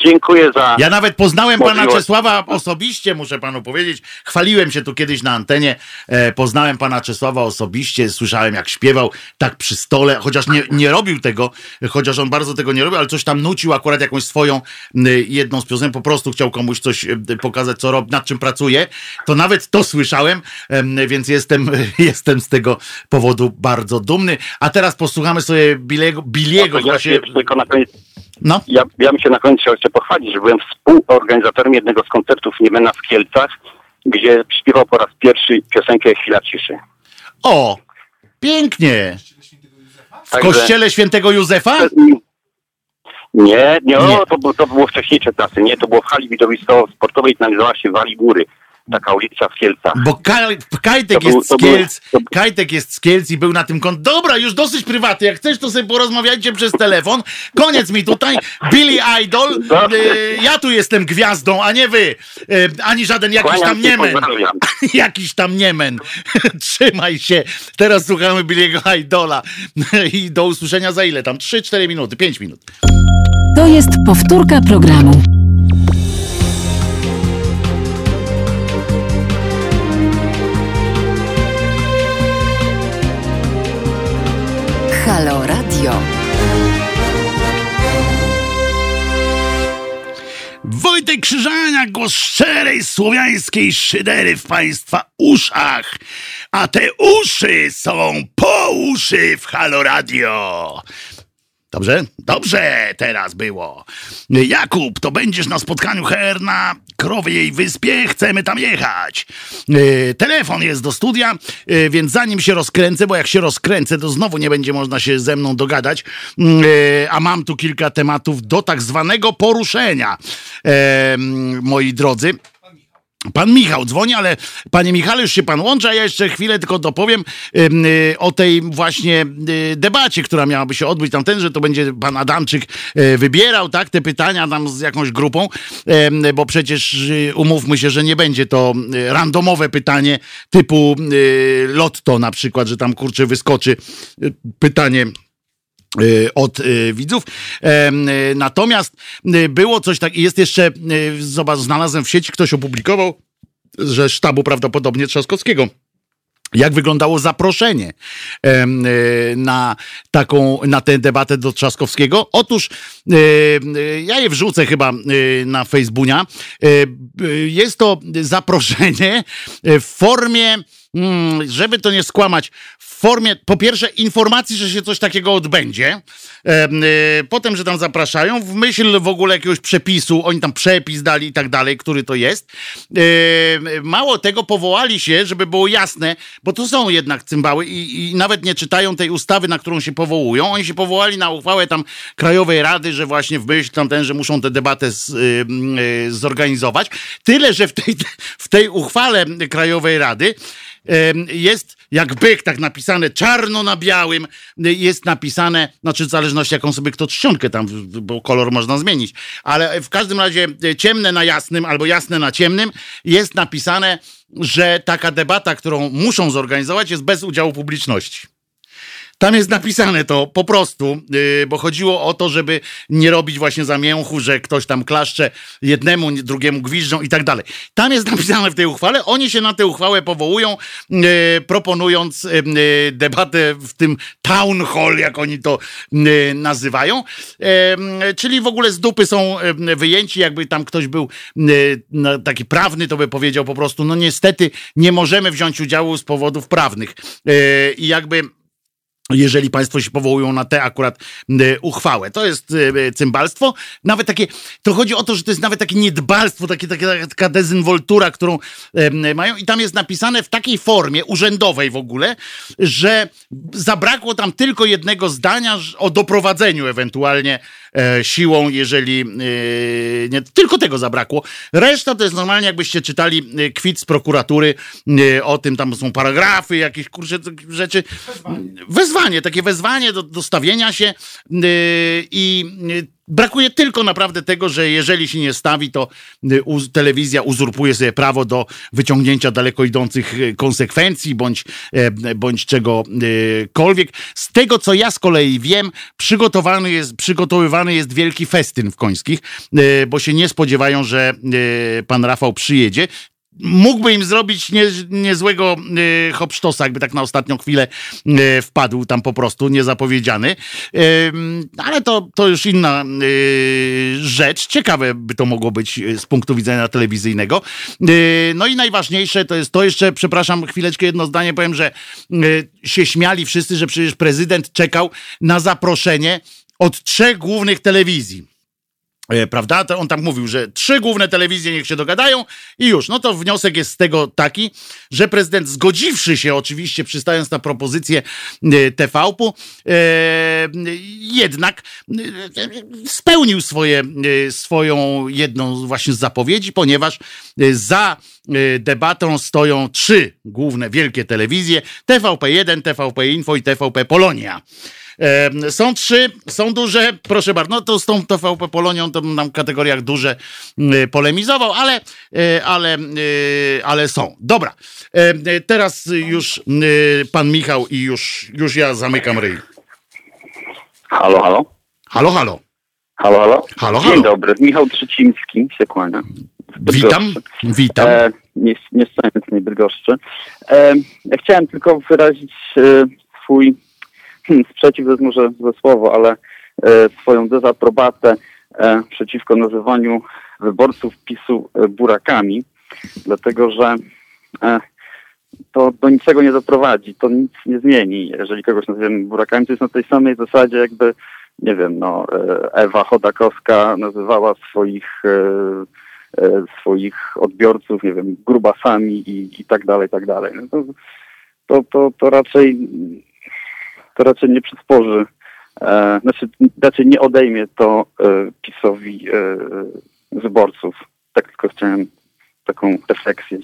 Dziękuję za... Ja nawet poznałem pana. Czesława osobiście, muszę panu powiedzieć. Chwaliłem się tu kiedyś na antenie. E, poznałem pana Czesława osobiście, słyszałem jak śpiewał tak przy stole, chociaż nie, nie robił tego, chociaż on bardzo tego nie robił, ale coś tam nucił akurat jakąś swoją m, jedną z piosenek, po prostu chciał komuś coś e, pokazać, co robi, nad czym pracuje. To nawet to słyszałem, em, więc jestem, jestem z tego powodu bardzo dumny. A teraz posłuchamy sobie Biliego, Biliego ja właśnie. się tylko na koniec No. Ja, ja bym się na koniec chciał jeszcze pochwalić, że byłem współorganizatorem jednego z koncertów Niemena w Kielcach, gdzie śpiewał po raz pierwszy piosenkę Chwila Ciszy. O, pięknie. W Także- kościele świętego Józefa? Nie, nie, Nie. O, to, było- to było wcześniejsze czasy, nie, to było w hali widowiskowo-sportowej, nazywała się Wali Góry. Taka ulica w Kielcach. Bo Kaj, Kajtek To był- jest z to był- Kielc, Kajtek jest z Kielc i był na tym kont. Dobra, już dosyć prywatny. Jak chcesz, to sobie porozmawiajcie przez telefon. Koniec mi tutaj. Billy Idol. Dobrze. Y, ja tu jestem gwiazdą, a nie wy. Y, ani żaden jakiś Kłaniam tam niemen. jakiś tam niemen. Trzymaj się. Teraz słuchamy Billy'ego Idola. I do usłyszenia za ile tam? 3-4 minuty, 5 minut. To jest powtórka programu. Krzyżania, głos szczerej słowiańskiej szydery w państwa uszach. A te uszy są po uszy w Halo Radio. Dobrze? Dobrze teraz było. Jakub, to będziesz na spotkaniu HR na Krowiej Wyspie? Chcemy tam jechać. Yy, telefon jest do studia, yy, więc zanim się rozkręcę, bo jak się rozkręcę, to znowu nie będzie można się ze mną dogadać, yy, a mam tu kilka tematów do tak zwanego poruszenia, moi drodzy. Pan Michał dzwoni, ale panie Michale, już się pan łączy, ja jeszcze chwilę tylko dopowiem ym, y, o tej właśnie y, debacie, która miałaby się odbyć. Tamten, że to będzie pan Adamczyk y, wybierał, tak, te pytania tam z jakąś grupą, bo przecież y, umówmy się, że nie będzie to y, randomowe pytanie typu y, lotto na przykład, że tam kurczę wyskoczy pytanie od y, widzów. Em, y, Natomiast y, było coś tak, jest jeszcze, y, zobacz, znalazłem w sieci, ktoś opublikował, że sztabu prawdopodobnie Trzaskowskiego. Jak wyglądało zaproszenie y, na taką, na tę debatę do Trzaskowskiego? Otóż y, y, ja je wrzucę chyba y, na Facebooka. Y, y, Jest to zaproszenie y, w formie, żeby to nie skłamać, w formie po pierwsze informacji, że się coś takiego odbędzie, y, potem, że tam zapraszają, w myśl w ogóle jakiegoś przepisu, oni tam przepis dali i tak dalej, który to jest. Mało tego, powołali się, żeby było jasne, bo to są jednak cymbały i, i nawet nie czytają tej ustawy, na którą się powołują. Oni się powołali na uchwałę tam Krajowej Rady, że właśnie w myśl tam ten, że muszą tę debatę z, y, y, zorganizować. Tyle, że w tej, w tej uchwale Krajowej Rady jest jak byk, tak napisane czarno na białym, jest napisane, znaczy w zależności jaką sobie kto czcionkę tam, bo kolor można zmienić, ale w każdym razie y, ciemne na jasnym albo jasne na ciemnym jest napisane, że taka debata, którą muszą zorganizować jest bez udziału publiczności. Tam jest napisane to po prostu, yy, bo chodziło o to, żeby nie robić właśnie zamięchu, że ktoś tam klaszcze jednemu, drugiemu gwiżdżą i tak dalej. Tam jest napisane w tej uchwale, oni się na tę uchwałę powołują, yy, proponując yy, debatę w tym town hall, jak oni to nazywają. Czyli w ogóle z dupy są wyjęci, jakby tam ktoś był no, taki prawny, to by powiedział po prostu, no niestety nie możemy wziąć udziału z powodów prawnych. I jakby jeżeli Państwo się powołują na tę akurat y, uchwałę. To jest y, cymbalstwo. Nawet takie, to chodzi o to, że to jest nawet takie niedbalstwo, takie, taka dezynwoltura, którą mają i tam jest napisane w takiej formie urzędowej w ogóle, że zabrakło tam tylko jednego zdania o doprowadzeniu ewentualnie e, siłą, jeżeli y, nie, tylko tego zabrakło. Reszta to jest normalnie, jakbyście czytali y, kwit z prokuratury o tym, tam są paragrafy, jakieś kurczę takie rzeczy. Wezwanie, takie wezwanie do, do stawienia się i brakuje tylko naprawdę tego, że jeżeli się nie stawi, to uz, telewizja uzurpuje sobie prawo do wyciągnięcia daleko idących yy, konsekwencji bądź, yy, bądź czegokolwiek. Z tego, co ja z kolei wiem, przygotowany jest, przygotowywany jest wielki festyn w Końskich, yy, bo się nie spodziewają, że pan Rafał przyjedzie mógłby im zrobić nie, niezłego y, hopsztosa, jakby tak na ostatnią chwilę y, wpadł tam po prostu, niezapowiedziany. Ym, ale to, to już inna y, rzecz. Ciekawe by to mogło być y, z punktu widzenia telewizyjnego. Y, no i najważniejsze to jest to jeszcze, przepraszam, chwileczkę jedno zdanie powiem, że y, się śmiali wszyscy, że przecież prezydent czekał na zaproszenie od trzech głównych telewizji prawda? To on tam mówił, że trzy główne telewizje niech się dogadają i już. No to wniosek jest z tego taki, że prezydent zgodziwszy się oczywiście, przystając na propozycję e, TVP-u, e, jednak e, spełnił swoje, e, swoją jedną właśnie z zapowiedzi, ponieważ e, za e, debatą stoją trzy główne wielkie telewizje, TVP1, TVP Info i TVP Polonia. Są trzy, są duże, proszę bardzo, no to z tą TVP Polonią to bym nam w kategoriach duże mm, polemizował, ale, e, ale, e, ale są. Dobra, teraz już pan Michał i już, już ja zamykam ryj. Halo, halo. Halo, halo. Halo, halo. Halo, Dzień halo. dobry. Michał Trzeciński się kłania. Witam, witam. E, nie, nie z samotnej Bydgoszczy. E, ja chciałem tylko wyrazić e, swój sprzeciw, to jest może złe słowo, ale e, swoją dezaprobatę e, przeciwko nazywaniu wyborców PiSu e, burakami, dlatego że to do niczego nie doprowadzi, to nic nie zmieni. Jeżeli kogoś nazwiemy burakami, to jest na tej samej zasadzie, jakby, nie wiem, no, Ewa Chodakowska nazywała swoich swoich odbiorców, nie wiem, grubasami i, i tak dalej, tak dalej. No to, to, to, to raczej to raczej nie przysporzy, e, znaczy raczej nie odejmie to e, PiSowi e, wyborców. Tak tylko chciałem taką refleksję.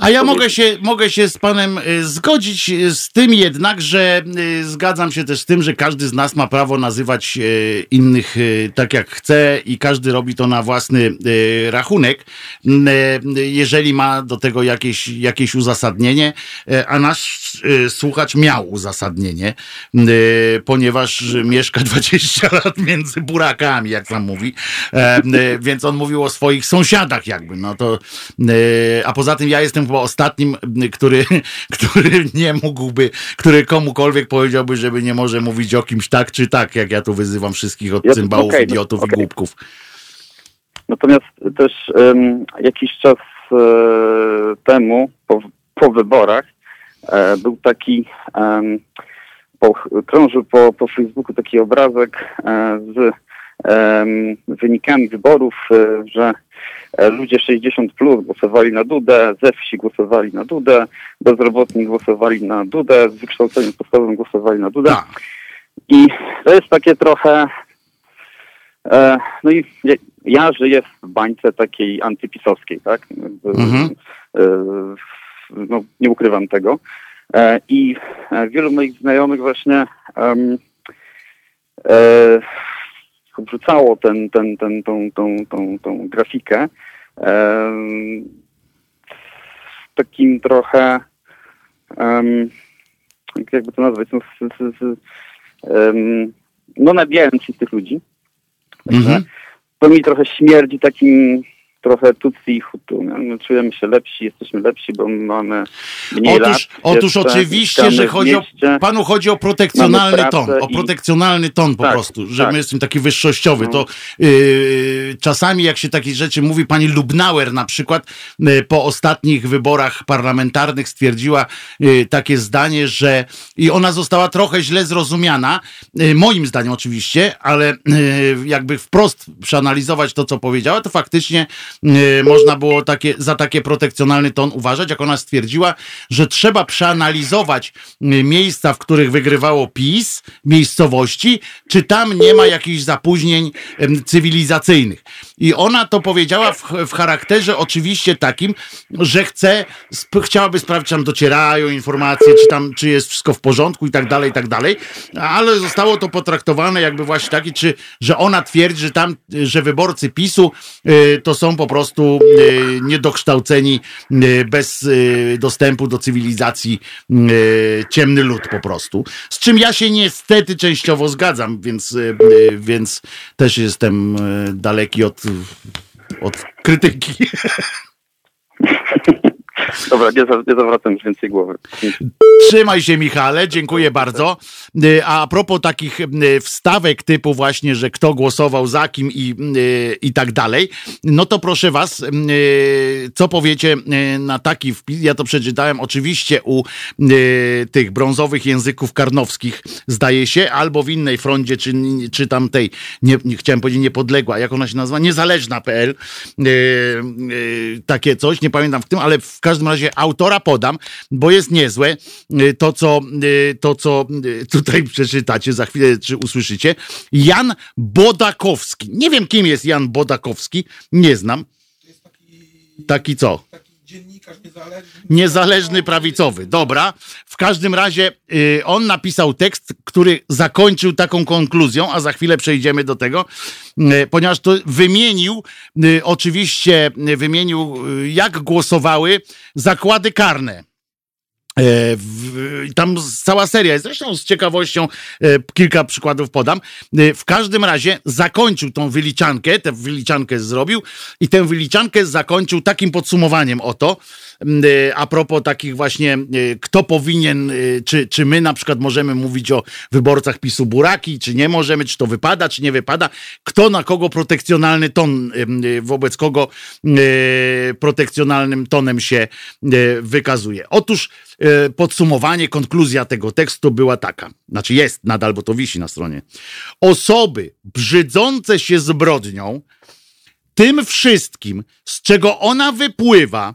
A ja mogę się, mogę się z panem y, zgodzić y, z tym jednak, że y, zgadzam się też z tym, że każdy z nas ma prawo nazywać innych tak jak chce i każdy robi to na własny rachunek, jeżeli ma do tego jakieś, jakieś uzasadnienie, a nasz słuchacz miał uzasadnienie, ponieważ mieszka 20 lat między burakami, jak sam mówi, E, więc on mówił o swoich sąsiadach jakby, no to a poza tym ja jestem chyba ostatnim, który, który nie mógłby, który komukolwiek powiedziałby, żeby nie może mówić o kimś tak czy tak, jak ja tu wyzywam wszystkich od Ja- cymbałów, no, idiotów i okej. głupków. Natomiast też em, jakiś czas e, temu, po, po wyborach, e, był taki, em, po, krążył po, po Facebooku taki obrazek e, z wynikami wyborów, e, że e, ludzie 60 plus głosowali na Dudę, ze wsi głosowali na Dudę, bezrobotni głosowali na Dudę, z wykształceniem podstawowym głosowali na Dudę. Tak. I to jest takie trochę. E, no i ja, ja żyję w bańce takiej antypisowskiej, tak? Mhm. e, no, nie ukrywam tego. E, I e, wielu moich znajomych właśnie wrzucało ten, ten, ten, tą, tą, tą, tą grafikę z takim trochę jakby to nazwać, no, z, z, z, no nabijając się z tych ludzi. Także Mhm. to mi trochę śmierdzi takim trochę Tutsi i Hutu. My czujemy się lepsi, jesteśmy lepsi, bo mamy mniej lat. Otóż, otóż jeszcze, oczywiście, że chodzi o, panu chodzi o protekcjonalny ton, o i- protekcjonalny ton po Tak, prostu, że tak. my jesteśmy taki wyższościowy. No. To yy, czasami jak się takie rzeczy mówi, pani Lubnauer na przykład yy, po ostatnich wyborach parlamentarnych stwierdziła yy, takie zdanie, że i ona została trochę źle zrozumiana, yy, moim zdaniem oczywiście, ale yy, jakby wprost przeanalizować to, co powiedziała, to faktycznie można było takie, za takie protekcjonalny ton uważać, jak ona stwierdziła, że trzeba przeanalizować y, miejsca, w których wygrywało PiS, miejscowości, czy tam nie ma jakichś zapóźnień cywilizacyjnych. I ona to powiedziała w, w charakterze oczywiście takim, że chce, sp- chciałaby sprawdzić, czy tam docierają informacje, czy tam, czy jest wszystko w porządku i tak dalej, i tak dalej, ale zostało to potraktowane jakby właśnie taki, czy, że ona twierdzi, że tam, y, że wyborcy PiSu y, to są po prostu y, niedokształceni, y, bez y, dostępu do cywilizacji ciemny lud po prostu. Z czym ja się niestety częściowo zgadzam, więc, więc też jestem daleki od, od krytyki. Dobra, nie, za, nie zawracam już więcej głowy. Trzymaj się, Michale, dziękuję bardzo. Y, A propos takich wstawek typu właśnie, że kto głosował za kim i, y, i tak dalej, no to proszę was, y, co powiecie na taki wpis? Ja to przeczytałem oczywiście u tych brązowych języków karnowskich, zdaje się, albo w innej froncie, czy, czy tamtej, nie, nie chciałem powiedzieć niepodległa, jak ona się nazywa, niezależna.pl, takie coś, nie pamiętam w tym, ale w każdym razie autora podam, bo jest niezłe y, to, co, y, to, co y, tutaj przeczytacie, za chwilę czy usłyszycie. Jan Bodakowski. Nie wiem, kim jest Jan Bodakowski, nie znam. Taki co? Niezależny. Niezależny prawicowy. Dobra. W każdym razie y, on napisał tekst, który zakończył taką konkluzją, a za chwilę przejdziemy do tego, y, ponieważ to wymienił, y, oczywiście wymienił, jak głosowały zakłady karne. E, tam cała seria jest, zresztą z ciekawością e, kilka przykładów podam. E, w każdym razie zakończył tą wyliczankę, tę wyliczankę zrobił i tę wyliczankę zakończył takim podsumowaniem oto, a propos takich właśnie, e, kto powinien, e, czy, czy my na przykład możemy mówić o wyborcach PiSu buraki, czy nie możemy, czy to wypada, czy nie wypada, kto na kogo protekcjonalny ton, wobec kogo protekcjonalnym tonem się wykazuje. Otóż podsumowanie, konkluzja tego tekstu była taka, znaczy jest nadal, bo to wisi na stronie. Osoby brzydzące się zbrodnią, tym wszystkim, z czego ona wypływa,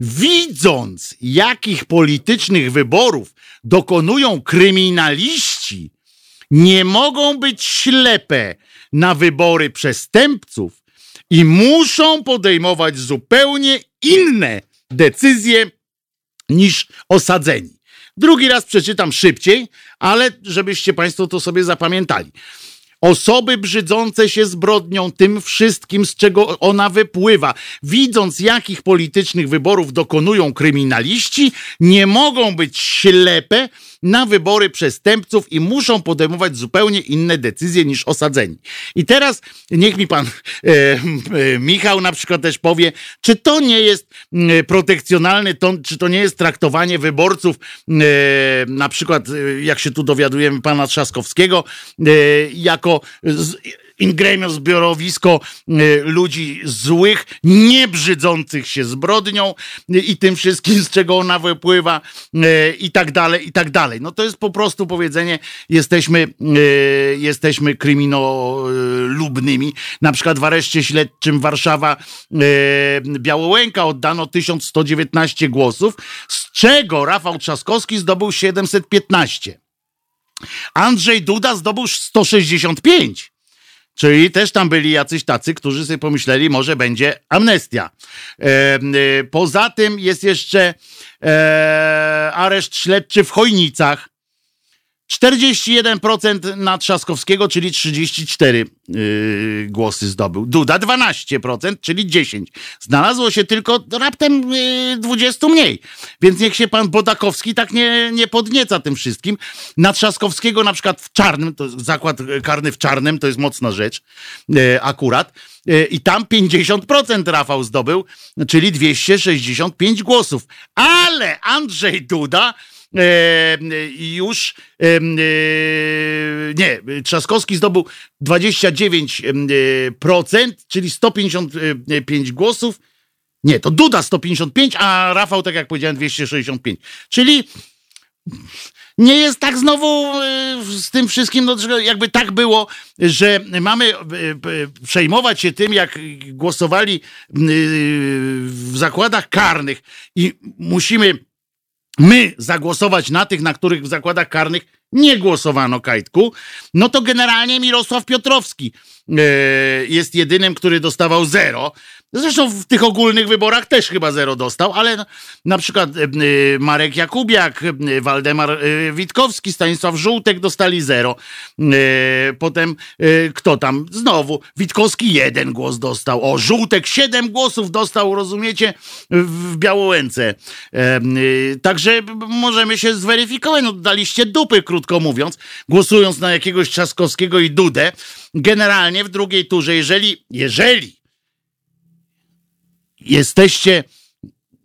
widząc, jakich politycznych wyborów dokonują kryminaliści, nie mogą być ślepe na wybory przestępców i muszą podejmować zupełnie inne decyzje niż osadzeni. Drugi raz przeczytam szybciej, ale żebyście Państwo to sobie zapamiętali. Osoby brzydzące się zbrodnią, tym wszystkim, z czego ona wypływa, widząc jakich politycznych wyborów dokonują kryminaliści, nie mogą być ślepe na wybory przestępców i muszą podejmować zupełnie inne decyzje niż osadzeni. I teraz niech mi pan e, e, Michał na przykład też powie, czy to nie jest mm, protekcjonalny ton, czy to nie jest traktowanie wyborców, e, na przykład e, jak się tu dowiadujemy pana Trzaskowskiego, e, jako z, in gremio zbiorowisko e, ludzi złych, nie brzydzących się zbrodnią e, i tym wszystkim, z czego ona wypływa e, i tak dalej, i tak dalej. No to jest po prostu powiedzenie, jesteśmy, jesteśmy kryminolubnymi. Na przykład w areszcie śledczym Warszawa Białołęka oddano 1119 głosów, z czego Rafał Trzaskowski zdobył 715. Andrzej Duda zdobył 165. Czyli też tam byli jacyś tacy, którzy sobie pomyśleli, może będzie amnestia. E, e, poza tym jest jeszcze e, areszt śledczy w Chojnicach. 41% na Trzaskowskiego, czyli 34 yy, głosy zdobył. Duda 12%, czyli 10. Znalazło się tylko raptem yy, 20 mniej. Więc niech się pan Bodakowski tak nie, nie podnieca tym wszystkim. Na Trzaskowskiego na przykład w czarnym, to zakład karny w czarnym, to jest mocna rzecz yy, akurat. Yy, I tam 50% Rafał zdobył, czyli 265 głosów. Ale Andrzej Duda już e, e, nie, Trzaskowski zdobył 29%, czyli 155 głosów. Nie, to Duda 155, a Rafał, tak jak powiedziałem, 265. Czyli nie jest tak znowu e, z tym wszystkim, no, jakby tak było, że mamy e, e, przejmować się tym, jak głosowali e, w zakładach karnych i musimy my zagłosować na tych, na których w zakładach karnych nie głosowano kajtku, no to generalnie Mirosław Piotrowski e, jest jedynym, który dostawał zero. Zresztą w tych ogólnych wyborach też chyba zero dostał, ale na, na przykład e, Marek Jakubiak, e, Waldemar e, Witkowski, Stanisław Żółtek dostali zero. E, potem e, kto tam? Znowu Witkowski jeden głos dostał. O, Żółtek siedem głosów dostał, rozumiecie, w Białołęce. E, Także możemy się zweryfikować. No, daliście dupy, krótko mówiąc, głosując na jakiegoś Trzaskowskiego i Dudę. Generalnie w drugiej turze, jeżeli, jeżeli jesteście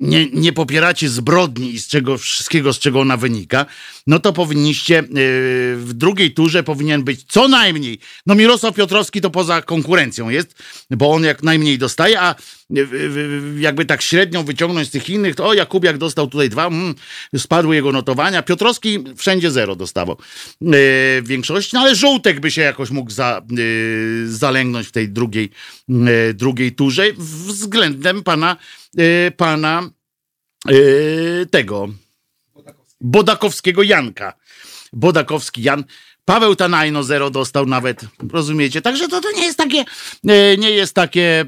nie, nie popieracie zbrodni i z czego wszystkiego, z czego ona wynika, no to powinniście yy, w drugiej turze powinien być co najmniej, no Mirosław Piotrowski to poza konkurencją jest, bo on jak najmniej dostaje, a yy, jakby tak średnią wyciągnąć z tych innych, to o Jakubiak dostał tutaj dwa, mm, spadły jego notowania, Piotrowski wszędzie zero dostawał yy, w większości, no ale Żółtek by się jakoś mógł za, yy, zalęgnąć w tej drugiej, yy, drugiej turze względem pana pana y, tego Bodakowskiego Janka. Bodakowski Jan. Paweł Tanajno zero dostał nawet, rozumiecie? Także to, to nie jest takie, y, nie jest takie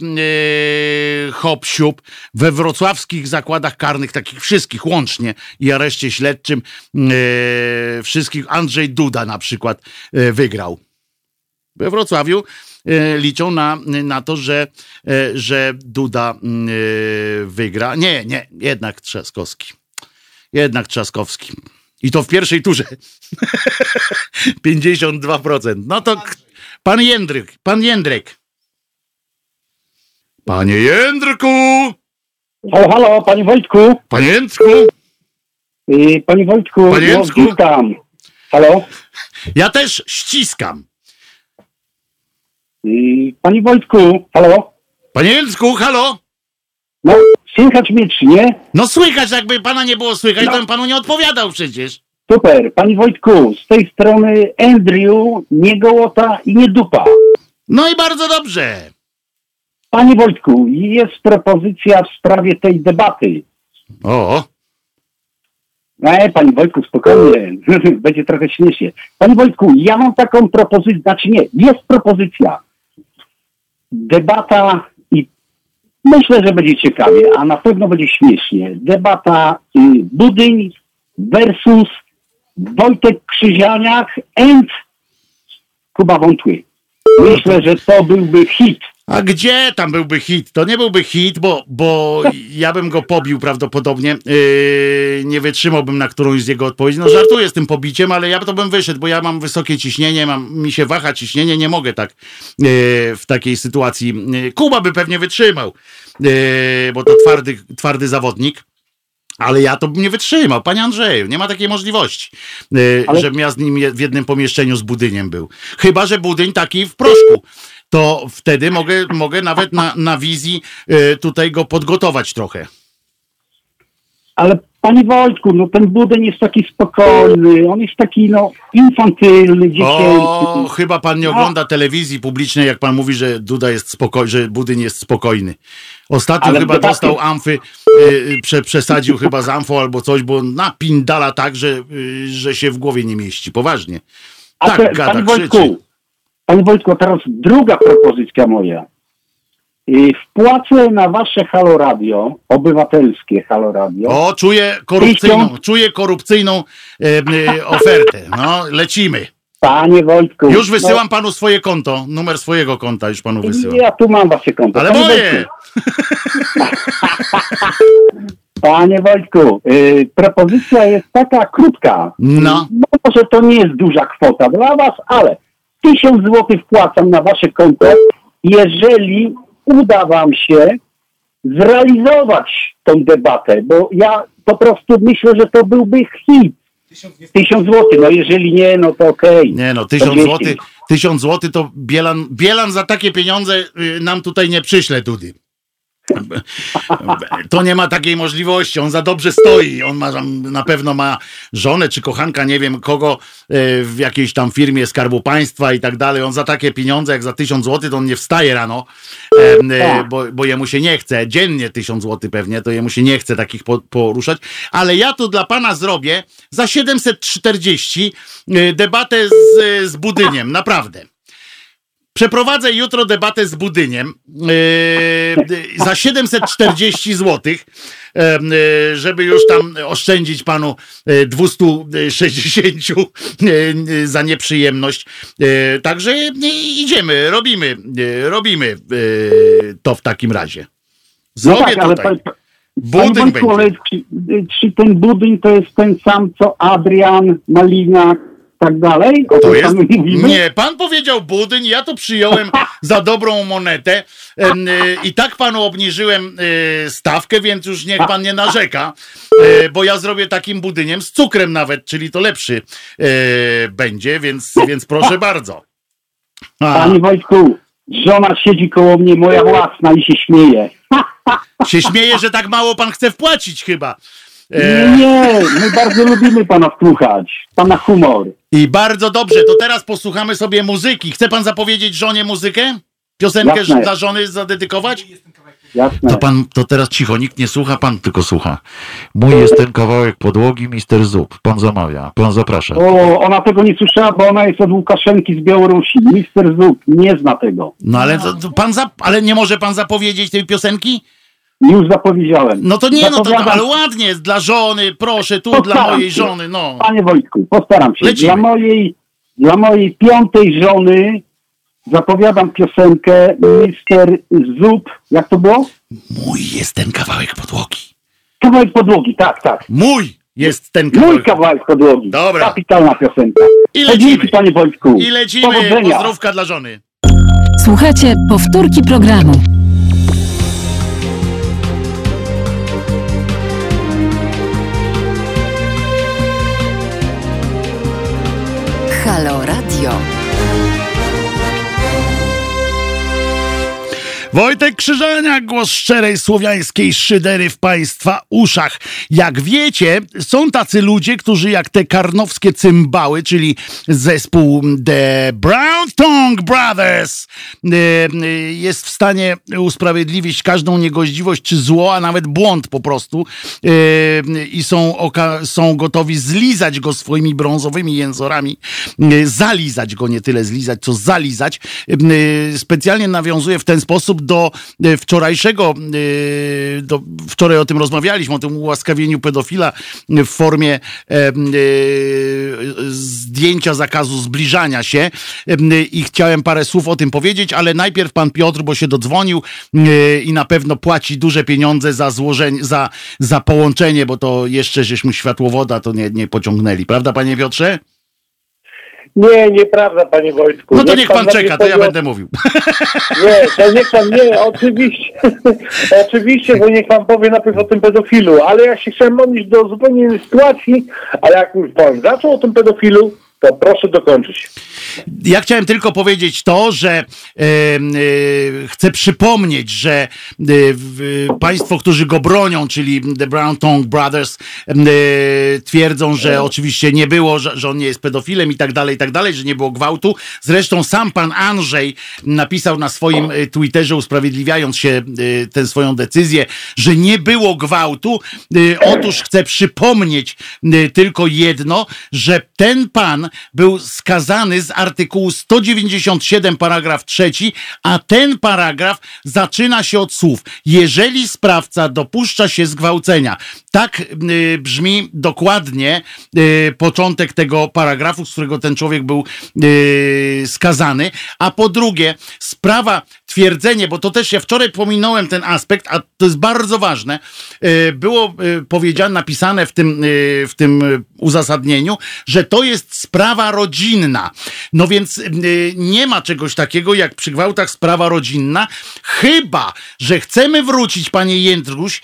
y, hop siup. We wrocławskich zakładach karnych, takich wszystkich łącznie i areszcie śledczym, y, wszystkich Andrzej Duda na przykład y, wygrał. We Wrocławiu e, liczą na, na to, że, e, że Duda mm, e, wygra. Nie, nie, jednak Trzaskowski. Jednak Trzaskowski. I to w pierwszej turze. 52%. No to pan Jędryk, pan Jędrek. Panie Jędrku! Halo, halo, panie Wojtku. Panie Jędrku! Y, Panie Wojtku, Panie no, Jędrku? witam. Halo? Ja też ściskam. Panie Wojtku, halo? Panie Jędrku, halo? No, słychać mnie czy nie? No słychać, jakby pana nie było słychać, No. to bym panu nie odpowiadał przecież. Super. Panie Wojtku, z tej strony Andrew, nie gołota i nie dupa. No i bardzo dobrze. Panie Wojtku, jest propozycja w sprawie tej debaty. O, Nie, panie Wojtku, spokojnie. Będzie trochę śmiesznie. Panie Wojtku, ja mam taką propozycję, znaczy nie, jest propozycja. Debata i myślę, że będzie ciekawie, a na pewno będzie śmiesznie. Debata y, Budyń versus Wojtek Krzyżaniak and Kuba Wątły. Myślę, że to byłby hit. A gdzie tam byłby hit? To nie byłby hit, bo, bo ja bym go pobił prawdopodobnie. Yy, nie wytrzymałbym na którąś z jego odpowiedzi. No żartuję z tym pobiciem, ale ja to bym wyszedł, bo ja mam wysokie ciśnienie, mam, mi się waha ciśnienie, nie mogę tak yy, w takiej sytuacji. Yy, Kuba by pewnie wytrzymał, yy, bo to twardy, twardy zawodnik. Ale ja to bym nie wytrzymał, panie Andrzeju, nie ma takiej możliwości, yy, Ale- żebym ja z nim w jednym pomieszczeniu z budyniem był. Chyba, że budyń taki w proszku. To wtedy mogę, mogę nawet na, na wizji yy, tutaj go podgotować trochę. Ale panie Wojtku, no ten Budyń jest taki spokojny, on jest taki no infantylny, O, dziecięcy. chyba pan nie ogląda telewizji publicznej, jak pan mówi, że Duda jest spokojny, że Budyń jest spokojny. Ostatnio Ale chyba dostał amfy, yy, prze, przesadził chyba z amfą albo coś, bo napindala tak, że, yy, że się w głowie nie mieści. Poważnie. A tak te, gada, panie krzyczy. Wojtku, panie Wojtku, teraz druga propozycja moja. Y, Wpłacę na wasze Halo Radio, obywatelskie Halo Radio. O, czuję korupcyjną, Tysiąc- czuję korupcyjną e, e, ofertę. No, lecimy. Panie Wojtku. Już wysyłam panu swoje konto, numer swojego konta już panu No, wysyłam. ja tu mam wasze konto. Ale Panie moje! Panie Wojtku, y, propozycja jest taka krótka. No. Może to nie jest duża kwota dla was, ale tysiąc złotych wpłacam na wasze konto, jeżeli uda wam się zrealizować tą debatę, bo ja po prostu myślę, że to byłby hit. Tysiąc złotych, no jeżeli nie, no to okej. Nie no, tysiąc 200. złotych, tysiąc złotych to Bielan, Bielan za takie pieniądze y, nam tutaj nie przyśle, Dudy. To nie ma takiej możliwości, on za dobrze stoi, on ma na pewno ma żonę czy kochanka, nie wiem kogo, y, w jakiejś tam firmie Skarbu Państwa i tak dalej, on za takie pieniądze jak za tysiąc złotych to on nie wstaje rano, y, Tak. bo, bo jemu się nie chce, dziennie tysiąc złotych pewnie, to jemu się nie chce takich po, poruszać, ale ja tu dla pana zrobię za 740 y, debatę z, z Budyniem, naprawdę. Przeprowadzę jutro debatę z Budyniem yy, za 740 zł, yy, żeby już tam oszczędzić panu yy, 260 yy, za nieprzyjemność. Yy, Także idziemy, robimy, yy, robimy to w takim razie. No Zrobię tak, ale tutaj. pan, Budyń Wojtku, czy, czy ten budyń to jest ten sam, co Adrian, Malina, tak dalej? O To jest? Nie, pan powiedział budyń, ja to przyjąłem za dobrą monetę y, i tak panu obniżyłem y, stawkę, więc już niech pan nie narzeka, y, bo ja zrobię takim budyniem z cukrem nawet, czyli to lepszy będzie, więc, więc proszę bardzo. A, Panie Wojtku, żona siedzi koło mnie, moja własna i się śmieje. się śmieje, że tak mało pan chce wpłacić chyba. Nie, E, nie, my bardzo lubimy pana słuchać. Pana humor. I bardzo dobrze, to teraz posłuchamy sobie muzyki. Chce pan zapowiedzieć żonie muzykę? Piosenkę Jasne. dla żony zadedykować? Jasne. To pan, to teraz cicho, nikt nie słucha, pan tylko słucha. Mój jest ten kawałek podłogi, Mister Zup. Pan zamawia, pan zaprasza. O, ona tego nie słyszała, bo ona jest od Łukaszenki z Białorusi. Mister Zub nie zna tego. No ale to, to pan ale nie może pan zapowiedzieć tej piosenki? Już zapowiedziałem. No to nie, no to, Zapowiadam- ale ładnie, dla żony, proszę, tu dla Postaram mojej się. żony, no. Panie Wojtku, postaram się. Lecimy. Dla mojej, dla mojej piątej żony zapowiadam piosenkę Mister Zub. Jak to było? Mój jest ten kawałek podłogi. Kawałek podłogi, tak, tak. Mój jest ten Mój kawałek. kawałek podłogi. Dobra. Kapitalna piosenka. I lecimy. dzięki, panie Wojtku. I lecimy, Powodzenia. pozdrówka dla żony. Słuchajcie powtórki programu. Wojtek Krzyżaniak, głos szczerej słowiańskiej szydery w państwa uszach. Jak wiecie, są tacy ludzie, którzy jak te karnowskie cymbały, czyli zespół The Brown Tongue Brothers, e, e, jest w stanie usprawiedliwić każdą niegoździwość czy zło, a nawet błąd po prostu e, i są, są gotowi zlizać go swoimi brązowymi jęzorami, zalizać go, nie tyle zlizać, co zalizać. Specjalnie nawiązuje w ten sposób do e, wczorajszego, e, do, wczoraj o tym rozmawialiśmy, o tym ułaskawieniu pedofila w formie e, zdjęcia zakazu zbliżania się i chciałem parę słów o tym powiedzieć, ale najpierw pan Piotr, bo się dodzwonił i na pewno płaci duże pieniądze za złożenie, za, za połączenie, bo to jeszcze żeśmy światłowoda to nie, nie pociągnęli, prawda panie Piotrze? Nie, nieprawda, panie Wojtku. No to niech pan najpierw czeka, to ja o- będę mówił. Nie, to niech pan, nie, oczywiście, oczywiście, bo niech pan powie najpierw o tym pedofilu, ale ja się chciałem odnieść do zupełnie innej sytuacji, ale jak już pan zaczął o tym pedofilu, to proszę dokończyć. Ja chciałem tylko powiedzieć to, że e, chcę przypomnieć, że e, państwo, którzy go bronią, czyli The Brown Tongue Brothers, e, twierdzą, że oczywiście nie było, że, że on nie jest pedofilem i tak dalej, i tak dalej, że nie było gwałtu. Zresztą sam pan Andrzej napisał na swoim Twitterze, usprawiedliwiając się tę swoją decyzję, że nie było gwałtu. Otóż chcę przypomnieć tylko jedno, że ten pan był skazany z artykułu 197 paragraf trzeci, a ten paragraf zaczyna się od słów jeżeli sprawca dopuszcza się zgwałcenia. Tak y, brzmi dokładnie y, początek tego paragrafu, z którego ten człowiek był y, skazany. A po drugie, sprawa, twierdzenie, bo to też ja wczoraj pominąłem ten aspekt, a to jest bardzo ważne. Y, było y, powiedziane, napisane w tym, y, w tym uzasadnieniu, że to jest sprawa rodzinna. No więc nie ma czegoś takiego jak przy gwałtach sprawa rodzinna, chyba, że chcemy wrócić, panie Jędruś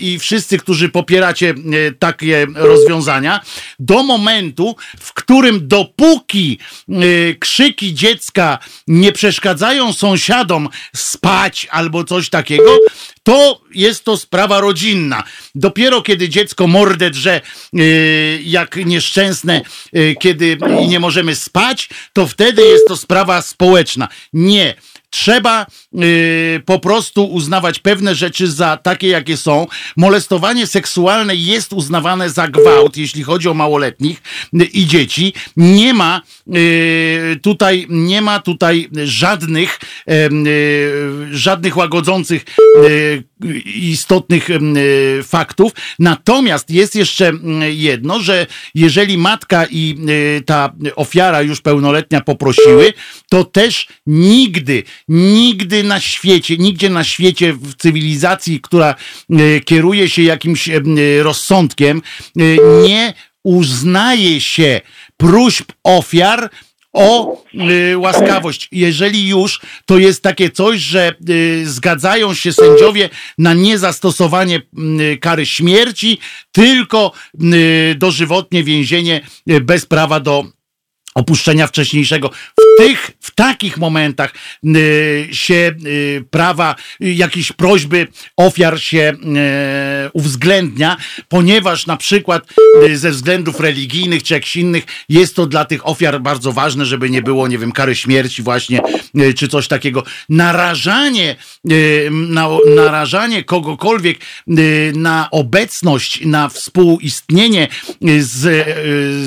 i wszyscy, którzy popieracie takie rozwiązania, do momentu, w którym dopóki y, krzyki dziecka nie przeszkadzają sąsiadom spać albo coś takiego, to jest to sprawa rodzinna. Dopiero kiedy dziecko mordę drze yy, jak nieszczęsne, yy, kiedy nie możemy spać, to wtedy jest to sprawa społeczna. Nie. Trzeba yy, po prostu uznawać pewne rzeczy za takie, jakie są. Molestowanie seksualne jest uznawane za gwałt, jeśli chodzi o małoletnich yy, i dzieci. Nie ma yy, tutaj, nie ma tutaj żadnych, yy, żadnych łagodzących yy, istotnych e, faktów. Natomiast jest jeszcze jedno, że jeżeli matka i e, ta ofiara już pełnoletnia poprosiły, to też nigdy, nigdy na świecie, nigdzie na świecie w cywilizacji, która e, kieruje się jakimś em, rozsądkiem, nie uznaje się próśb ofiar o y, łaskawość. Jeżeli już, to jest takie coś, że y, zgadzają się sędziowie na niezastosowanie y, kary śmierci, tylko y, dożywotnie więzienie y, bez prawa do opuszczenia wcześniejszego. W tych, w takich momentach y, się y, prawa, y, jakieś prośby ofiar się y, uwzględnia, ponieważ na przykład y, ze względów religijnych czy jakichś innych jest to dla tych ofiar bardzo ważne, żeby nie było, nie wiem, kary śmierci właśnie, y, czy coś takiego. Narażanie, na, narażanie kogokolwiek na obecność, na współistnienie z,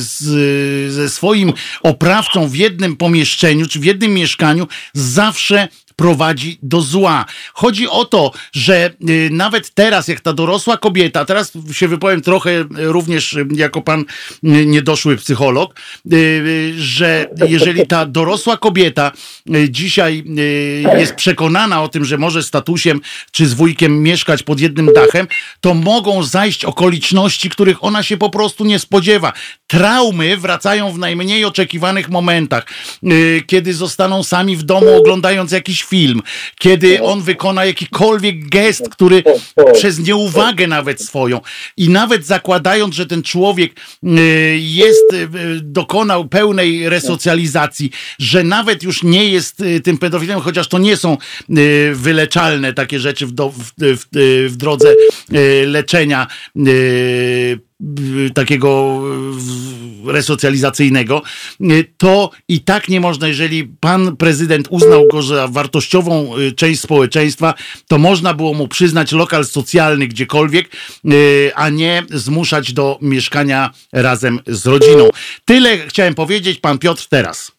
z, ze swoim oprawcą w jednym pomieszczeniu, czy w jednym mieszkaniu, zawsze prowadzi do zła. Chodzi o to, że y, nawet teraz, jak ta dorosła kobieta, teraz się wypowiem trochę y, również y, jako pan niedoszły psycholog, że jeżeli ta dorosła kobieta dzisiaj jest przekonana o tym, że może z tatusiem czy z wujkiem mieszkać pod jednym dachem, to mogą zajść okoliczności, których ona się po prostu nie spodziewa. Traumy wracają w najmniej oczekiwanych momentach, kiedy zostaną sami w domu oglądając jakiś film, kiedy on wykona jakikolwiek gest, który przez nieuwagę nawet swoją. I nawet zakładając, że ten człowiek y, jest, y, dokonał pełnej resocjalizacji, że nawet już nie jest y, tym pedofilem, chociaż to nie są wyleczalne takie rzeczy w, do, w, w, w drodze leczenia takiego y, resocjalizacyjnego, y, to i tak nie można, jeżeli pan prezydent uznał go za wartościową y, część społeczeństwa, to można było mu przyznać lokal socjalny gdziekolwiek, y, a nie zmuszać do mieszkania razem z rodziną. Tyle chciałem powiedzieć, pan Piotr teraz.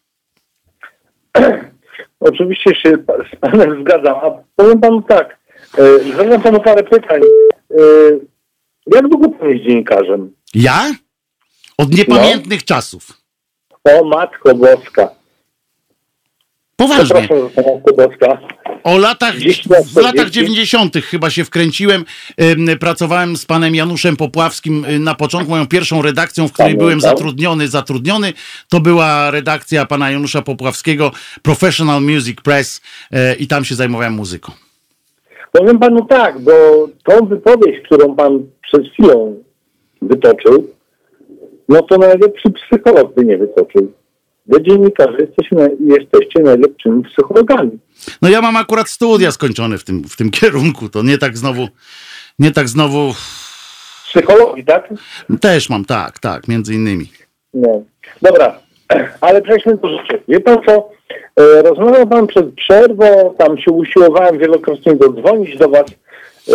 Oczywiście się z panem zgadzam, a powiem panu tak, zadam panu parę pytań. Jak długo pan jest dziennikarzem? Ja? Od niepamiętnych czasów. O Matko Boska. Poważnie. O latach, w latach 40. 90. chyba się wkręciłem. Pracowałem z panem Januszem Popławskim y, na początku. Moją pierwszą redakcją, w której byłem zatrudniony, zatrudniony, to była redakcja pana Janusza Popławskiego, Professional Music Press y, i tam się zajmowałem muzyką. Powiem panu tak, bo tą wypowiedź, którą pan przed chwilą wytoczył, no to najlepszy psycholog by nie wytoczył. Wy dziennikarze jesteście, jesteście najlepszymi psychologami. No ja mam akurat studia skończone w tym, w tym kierunku. To nie tak znowu, nie tak znowu, Psychologii, tak? też mam, tak, tak, między innymi. No. Dobra, ale przejdźmy do rzeczy. Wie pan co? E, Rozmawiał pan przed przerwą, tam się usiłowałem wielokrotnie dodzwonić do was e,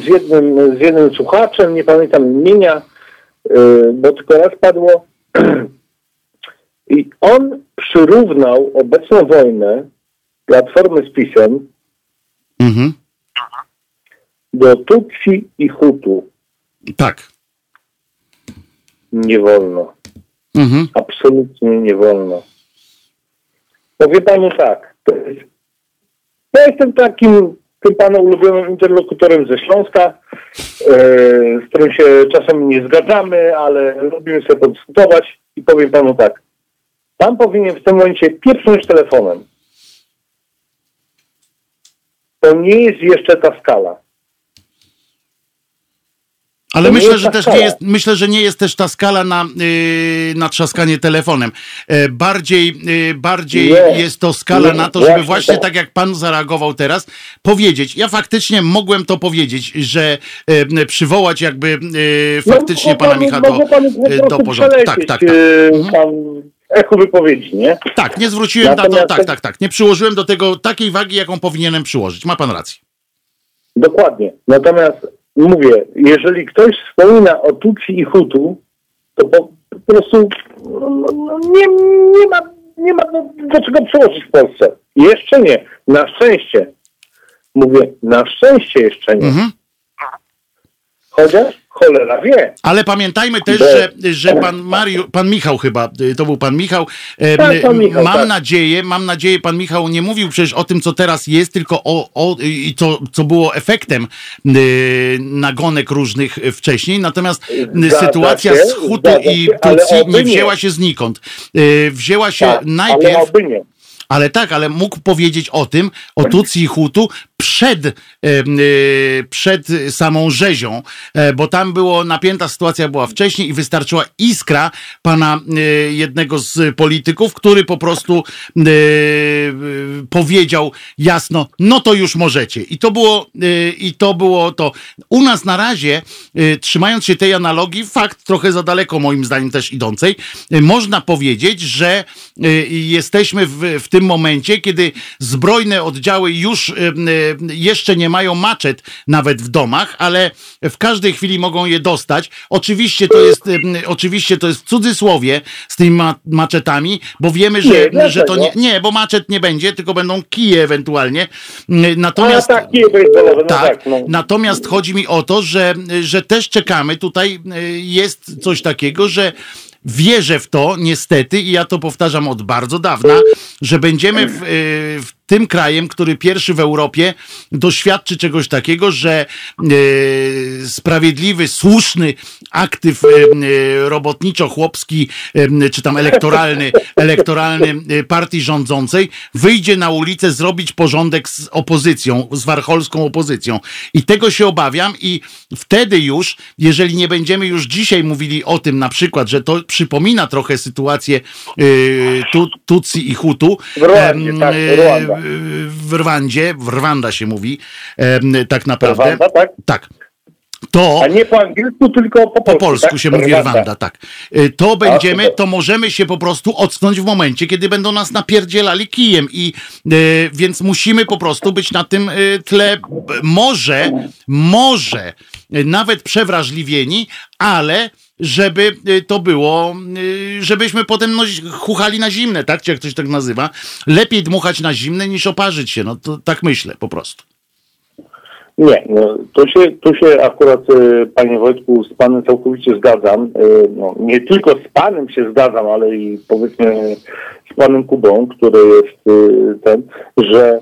z jednym, z jednym słuchaczem, nie pamiętam imienia, e, bo tylko raz padło. I on przyrównał obecną wojnę Platformy z PiSem Mhm. do Tutsi i Hutu. Tak. Nie wolno. Mhm. Absolutnie nie wolno. Powie panu tak. Ja jestem takim tym pana ulubionym interlokutorem ze Śląska, e, z którym się czasem nie zgadzamy, ale lubimy sobie podyskutować i powiem panu tak. Pan powinien w tym momencie pieprznąć telefonem. To nie jest jeszcze ta skala. Ale To myślę, że też skala. nie jest, myślę, że nie jest też ta skala na, yy, na trzaskanie telefonem. E, bardziej yy, bardziej Nie. jest to skala Nie, na to, żeby właśnie tak. tak jak pan zareagował teraz, powiedzieć. Ja faktycznie mogłem to powiedzieć, że e, przywołać jakby e, faktycznie No, pana mogę Micha panu- do, e, do porządku. Tak, tak, tak. e, Mhm. Echo wypowiedzi, nie? Tak, nie zwróciłem na to, Natomiast- tak, tak, tak. Nie przyłożyłem do tego takiej wagi, jaką powinienem przyłożyć. Ma pan rację. Dokładnie. Natomiast mówię, jeżeli ktoś wspomina o Tutsi i Hutu, to po, po prostu no, no, nie, nie ma, nie ma do, do czego przełożyć w Polsce. Jeszcze nie. Na szczęście. Mówię, na szczęście jeszcze nie. Mhm. Chociaż, cholera wie. Ale pamiętajmy też, Bo- że, że pan Mariu, pan Michał chyba, y, to był pan Michał. e, Tak, pan Michał, mam tak. nadzieję, mam nadzieję, pan Michał nie mówił przecież o tym, co teraz jest, tylko o, o i co, co było efektem y, nagonek różnych y, wcześniej. Natomiast y, sytuacja się, z Hutu i Tutsi nie wzięła się znikąd. Y, wzięła się Tak, najpierw. Ale tak, ale mógł powiedzieć o tym, o Tutsi i Hutu przed, e, przed samą rzezią, e, bo tam było, napięta sytuacja była wcześniej i wystarczyła iskra pana e, jednego z polityków, który po prostu e, powiedział jasno, no to już możecie. I to było, i to było to. U nas na razie, trzymając się tej analogii, fakt trochę za daleko moim zdaniem też idącej, można powiedzieć, że jesteśmy w, w tym momencie, kiedy zbrojne oddziały już e, e, jeszcze nie mają maczet nawet w domach, ale w każdej chwili mogą je dostać. Oczywiście to jest, e, oczywiście to jest w cudzysłowie z tymi ma maczetami, bo wiemy, że, Nie, że to nie, nie, bo maczet nie będzie, tylko będą kije ewentualnie. Natomiast A takie baseballowe, no tak, tak, no. natomiast chodzi mi o to, że, że też czekamy, tutaj jest coś takiego, że wierzę w to, niestety, i ja to powtarzam od bardzo dawna, że będziemy w, y, w tym krajem, który pierwszy w Europie doświadczy czegoś takiego, że y, sprawiedliwy, słuszny aktyw y, y, robotniczo-chłopski, y, czy tam elektoralny, elektoralny y, partii rządzącej wyjdzie na ulicę zrobić porządek z opozycją, z warcholską opozycją. I tego się obawiam i wtedy już, jeżeli nie będziemy już dzisiaj mówili o tym na przykład, że to przypomina trochę sytuację y, tu, Tutsi i Hutu. Rwandzie, tak. W Rwandzie, w Rwanda się mówi, tak naprawdę. Rwanda, tak? Tak. To A nie po angielsku, tylko po polsku. po polsku tak? się mówi Rwanda. Rwanda, tak. Y, To będziemy, to możemy się po prostu ocknąć w momencie, kiedy będą nas napierdzielali kijem i y, więc musimy po prostu być na tym y, tle może, może nawet przewrażliwieni, ale żeby y, to było, y, żebyśmy potem no, chuchali na zimne, tak? Czy jak ktoś tak nazywa. Lepiej dmuchać na zimne niż oparzyć się, no to tak myślę po prostu. Nie, no, to, się, to się akurat, e, panie Wojtku, z panem całkowicie zgadzam. No, nie tylko z panem się zgadzam, ale i powiedzmy z panem Kubą, który jest ten, że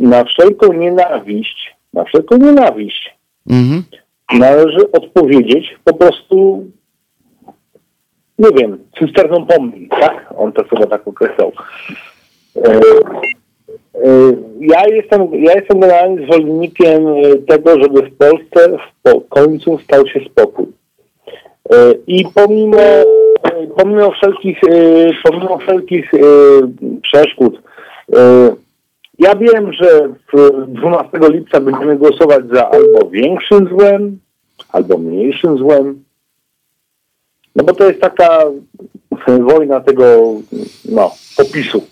na wszelką nienawiść, na wszelką nienawiść Mhm. należy odpowiedzieć po prostu, nie wiem, cysterną pomni, tak? On to chyba tak określał. E, e, Ja jestem, ja jestem generalnie zwolennikiem e, tego, żeby w Polsce w końcu stał się spokój. I pomimo, pomimo wszelkich, pomimo wszelkich przeszkód, ja wiem, że w 12 lipca będziemy głosować za albo większym złem, albo mniejszym złem. No bo to jest taka wojna tego no, popisu.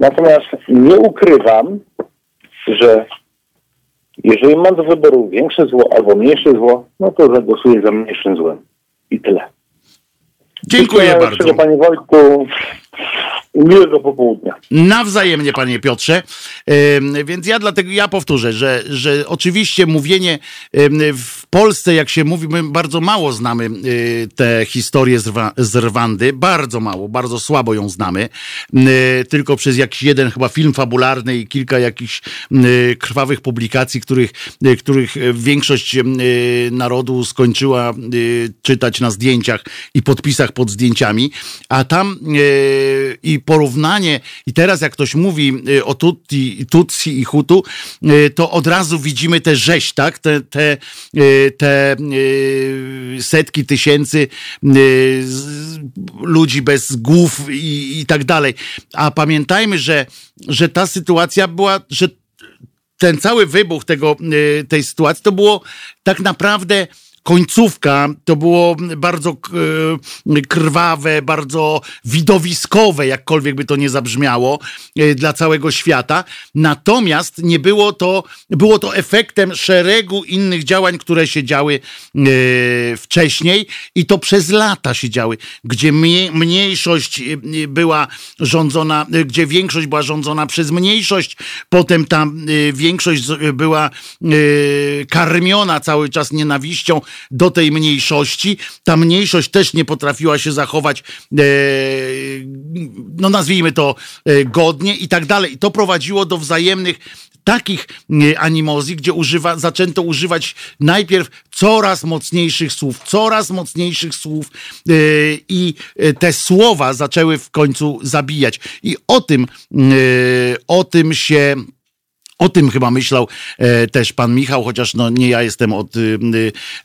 Natomiast nie ukrywam, że jeżeli mam do wyboru większe zło albo mniejsze zło, no to zagłosuję za mniejszym złem. I tyle. Dziękuję Wszystkiego bardzo. Panie Wojtku. Miłego popołudnia. Nawzajemnie, panie Piotrze. Więc ja dlatego ja powtórzę, że, że oczywiście mówienie w Polsce, jak się mówi, my bardzo mało znamy y, te historie z, z Rwandy. Bardzo mało, bardzo słabo ją znamy. Y, Tylko przez jakiś jeden chyba film fabularny i kilka jakichś y, krwawych publikacji, których, których większość narodu skończyła czytać na zdjęciach i podpisach pod zdjęciami. A tam y, porównanie, i teraz jak ktoś mówi y, o Tutsi, Tutsi i Hutu, y, to od razu widzimy tę rzeź, tak? Te, te, y, te setki tysięcy ludzi bez głów i, i tak dalej. A pamiętajmy, że, że ta sytuacja była, że ten cały wybuch tego, tej sytuacji to było tak naprawdę końcówka to było bardzo e, krwawe, bardzo widowiskowe, jakkolwiek by to nie zabrzmiało, e, dla całego świata. Natomiast nie było to, było to efektem szeregu innych działań, które się działy e, wcześniej i to przez lata się działy, gdzie mniej, mniejszość była rządzona, gdzie większość była rządzona przez mniejszość, potem ta większość była karmiona cały czas nienawiścią do tej mniejszości. Ta mniejszość też nie potrafiła się zachować, e, no nazwijmy to e, godnie i tak dalej. I to prowadziło do wzajemnych takich e, animozji, gdzie używa, zaczęto używać najpierw coraz mocniejszych słów, coraz mocniejszych słów e, i te słowa zaczęły w końcu zabijać. I o tym, e, o tym się o tym chyba myślał e, też pan Michał, chociaż no, nie ja jestem od y,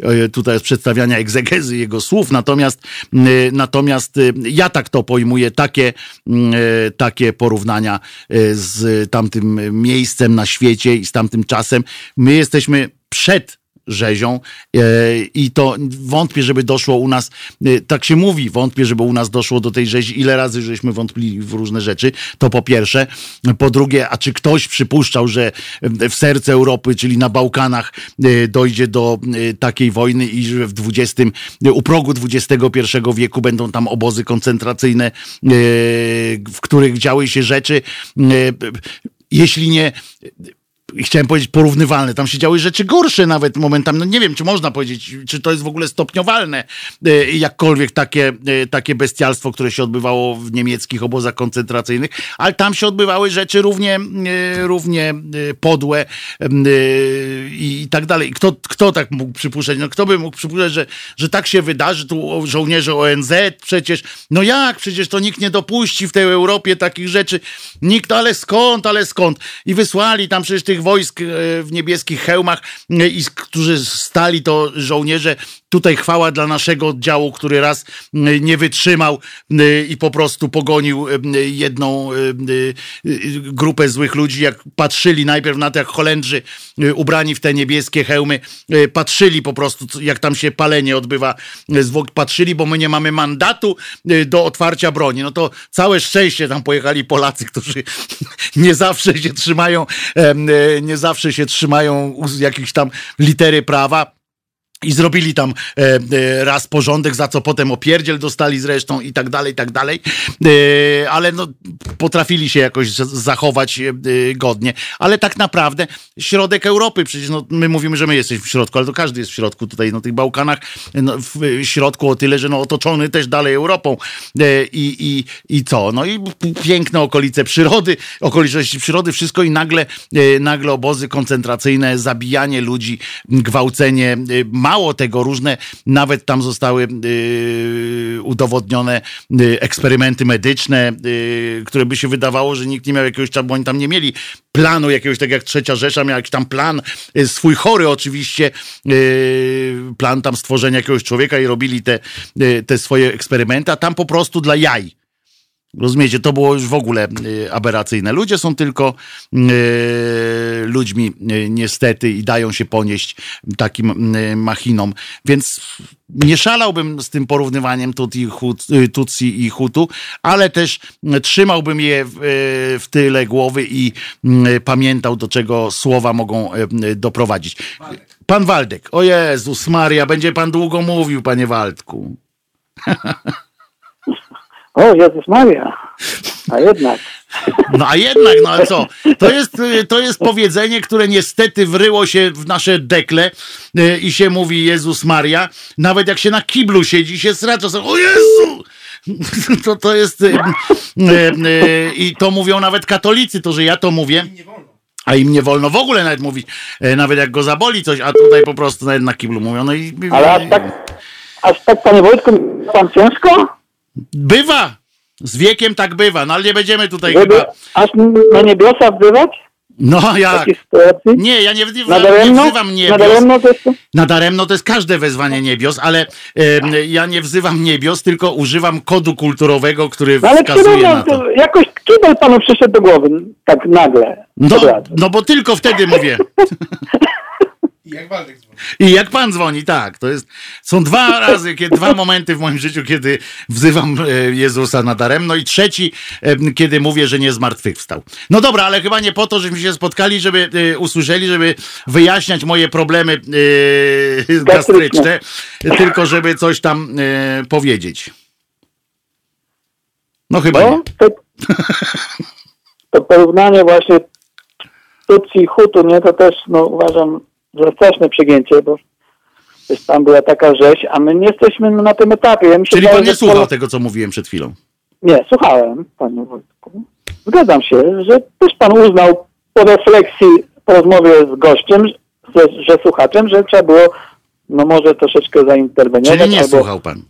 y, tutaj od przedstawiania egzegezy jego słów, natomiast, y, natomiast y, ja tak to pojmuję, takie, y, takie porównania y, z tamtym miejscem na świecie i z tamtym czasem. My jesteśmy przed rzezią e, i to wątpię, żeby doszło u nas, e, tak się mówi, wątpię, żeby u nas doszło do tej rzezi, ile razy żeśmy wątpili w różne rzeczy, to po pierwsze. Po drugie, a czy ktoś przypuszczał, że w serce Europy, czyli na Bałkanach e, dojdzie do e, takiej wojny i że w 20, u progu XXI wieku będą tam obozy koncentracyjne, e, w których działy się rzeczy, e, jeśli nie chciałem powiedzieć porównywalne. Tam się działy rzeczy gorsze nawet momentami. No nie wiem, czy można powiedzieć, czy to jest w ogóle stopniowalne, e, jakkolwiek takie, e, takie bestialstwo, które się odbywało w niemieckich obozach koncentracyjnych, ale tam się odbywały rzeczy równie, e, równie podłe i, tak dalej. Kto, kto tak mógł przypuszczać? No kto by mógł przypuszczać, że, że tak się wydarzy? Tu żołnierze ONZ przecież. No jak? Przecież to nikt nie dopuści w tej Europie takich rzeczy. Nikt, ale skąd, ale skąd? I wysłali tam przecież tych wojsk e, w niebieskich hełmach, e, i, którzy stali to żołnierze. Tutaj chwała dla naszego oddziału, który raz nie wytrzymał i po prostu pogonił jedną e, e, grupę złych ludzi, jak patrzyli najpierw na to, jak Holendrzy e, ubrani w te niebieskie hełmy, patrzyli po prostu, jak tam się palenie odbywa patrzyli, bo my nie mamy mandatu do otwarcia broni. No to całe szczęście tam pojechali Polacy, którzy nie zawsze się trzymają, nie zawsze się trzymają jakichś tam litery prawa. I zrobili tam e, e, raz porządek, za co potem opierdziel dostali zresztą i tak dalej, i tak dalej. E, ale no, potrafili się jakoś zachować godnie. Ale tak naprawdę środek Europy, przecież no, my mówimy, że my jesteśmy w środku, ale to każdy jest w środku tutaj na tych Bałkanach, no, w środku o tyle, że no, otoczony też dalej Europą. I, i, I co? No i piękne okolice przyrody, okoliczności przyrody, wszystko i nagle, nagle obozy koncentracyjne, zabijanie ludzi, gwałcenie, mało tego, różne, nawet tam zostały e, udowodnione e, eksperymenty medyczne, e, które by się wydawało, że nikt nie miał jakiegoś, tam- bo oni tam nie mieli planu jakiegoś, tak jak Trzecia Rzesza miała jakiś tam plan, e, swój chory oczywiście, e, plan tam stworzenia jakiegoś człowieka i robili te, e, te swoje eksperymenty, a tam po prostu dla jaj. Rozumiecie, to było już w ogóle y, aberracyjne. Ludzie są tylko y, ludźmi y, niestety i dają się ponieść takim machinom. Więc nie szalałbym z tym porównywaniem Tutsi, Hut, Tutsi i Hutu, ale też trzymałbym je w, w tyle głowy i pamiętał, do czego słowa mogą doprowadzić. Pan Waldek, o Jezus Maria, będzie pan długo mówił, panie Waldku. O, Jezus Maria. A jednak. No a jednak, no ale co? To jest, to jest powiedzenie, które niestety wryło się w nasze dekle y, i się mówi Jezus Maria. Nawet jak się na kiblu siedzi, się sra czasem, o Jezu! To, to jest... y, y, I to mówią nawet katolicy, to, że ja to mówię. A im nie wolno w ogóle nawet mówić, nawet jak go zaboli coś, a tutaj po prostu nawet na kiblu mówią. No i Ale aż tak, aż tak, panie Wojtku, pan ciężko? Bywa! Z wiekiem tak bywa, no ale nie będziemy tutaj Żeby chyba. aż na niebiosa wzywać? No jak? Nie, ja nie, nie, nie wzywam niebios. Nadaremno to jest to? Nadaremno to jest każde wezwanie niebios, ale e, ja nie wzywam niebios, tylko używam kodu kulturowego, który No ale wskazuje na to. to jakoś kibel panu przyszedł do głowy, tak nagle. No, no bo tylko wtedy mówię. I jak Waldek dzwoni. I jak pan dzwoni, tak. To jest, są dwa razy, kiedy, dwa momenty w moim życiu, kiedy wzywam e, Jezusa nadaremno i trzeci, e, kiedy mówię, że nie zmartwychwstał. No dobra, ale chyba nie po to, żeśmy się spotkali, żeby e, usłyszeli, żeby wyjaśniać moje problemy e, gastryczne, tylko żeby coś tam powiedzieć. No chyba nie. No, to, to porównanie właśnie Tutsi i Hutu, nie, to też no, uważam za straszne przegięcie, bo przecież tam była taka rzeź, a my nie jesteśmy na tym etapie. Ja Czyli pan nie Pol- tego, co mówiłem przed chwilą. Nie, słuchałem, panie Wojtku. Zgadzam się, że też pan uznał po refleksji, po rozmowie z gościem, że, że słuchaczem, że trzeba było no może troszeczkę zainterweniować. Czyli nie albo... słuchał pan.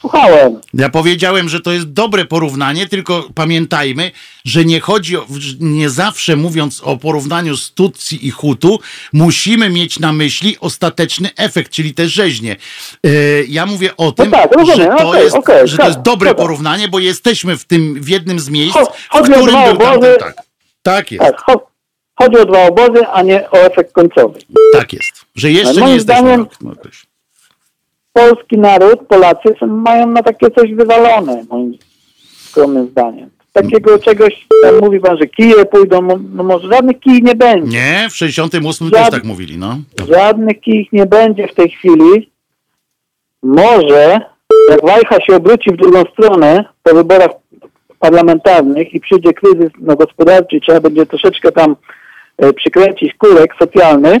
Słuchałem. Ja powiedziałem, że to jest dobre porównanie, tylko pamiętajmy, że nie chodzi o, nie zawsze mówiąc o porównaniu z Tutsi i Hutu, musimy mieć na myśli ostateczny efekt, czyli te rzeźnie. E, Ja mówię o tym, tak, rozumiem, że, to, okej, jest, okej, że to jest tak, dobre dobra. porównanie, bo jesteśmy w tym, w jednym z miejsc, Cho- w którym był obozy. tak. Tak jest, Tak, cho- chodzi o dwa obozy, a nie o efekt końcowy. tak jest. Że jeszcze Moim nie jesteśmy. zdaniem- no. Polski naród, Polacy są- mają na takie coś wywalone, moim skromnym zdaniem. Takiego czegoś, tam mówi pan, że kije pójdą, no może żadnych kij nie będzie. Nie, w 68 Ja- też tak mówili, no. Żadnych kij nie będzie w tej chwili. Może, jak Wajcha się obróci w drugą stronę po wyborach parlamentarnych i przyjdzie kryzys no, gospodarczy, trzeba będzie troszeczkę tam e, przykręcić kulek socjalny,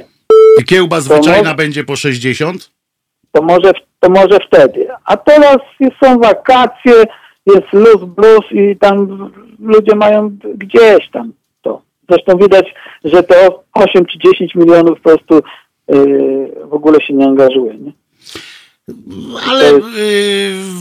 I kiełba zwyczajna może- będzie po 60? To może, to może wtedy. A teraz są wakacje, jest luz blues i tam ludzie mają gdzieś tam to. Zresztą widać, że to 8 czy 10 milionów po prostu yy, w ogóle się nie angażuje. Nie? Ale y,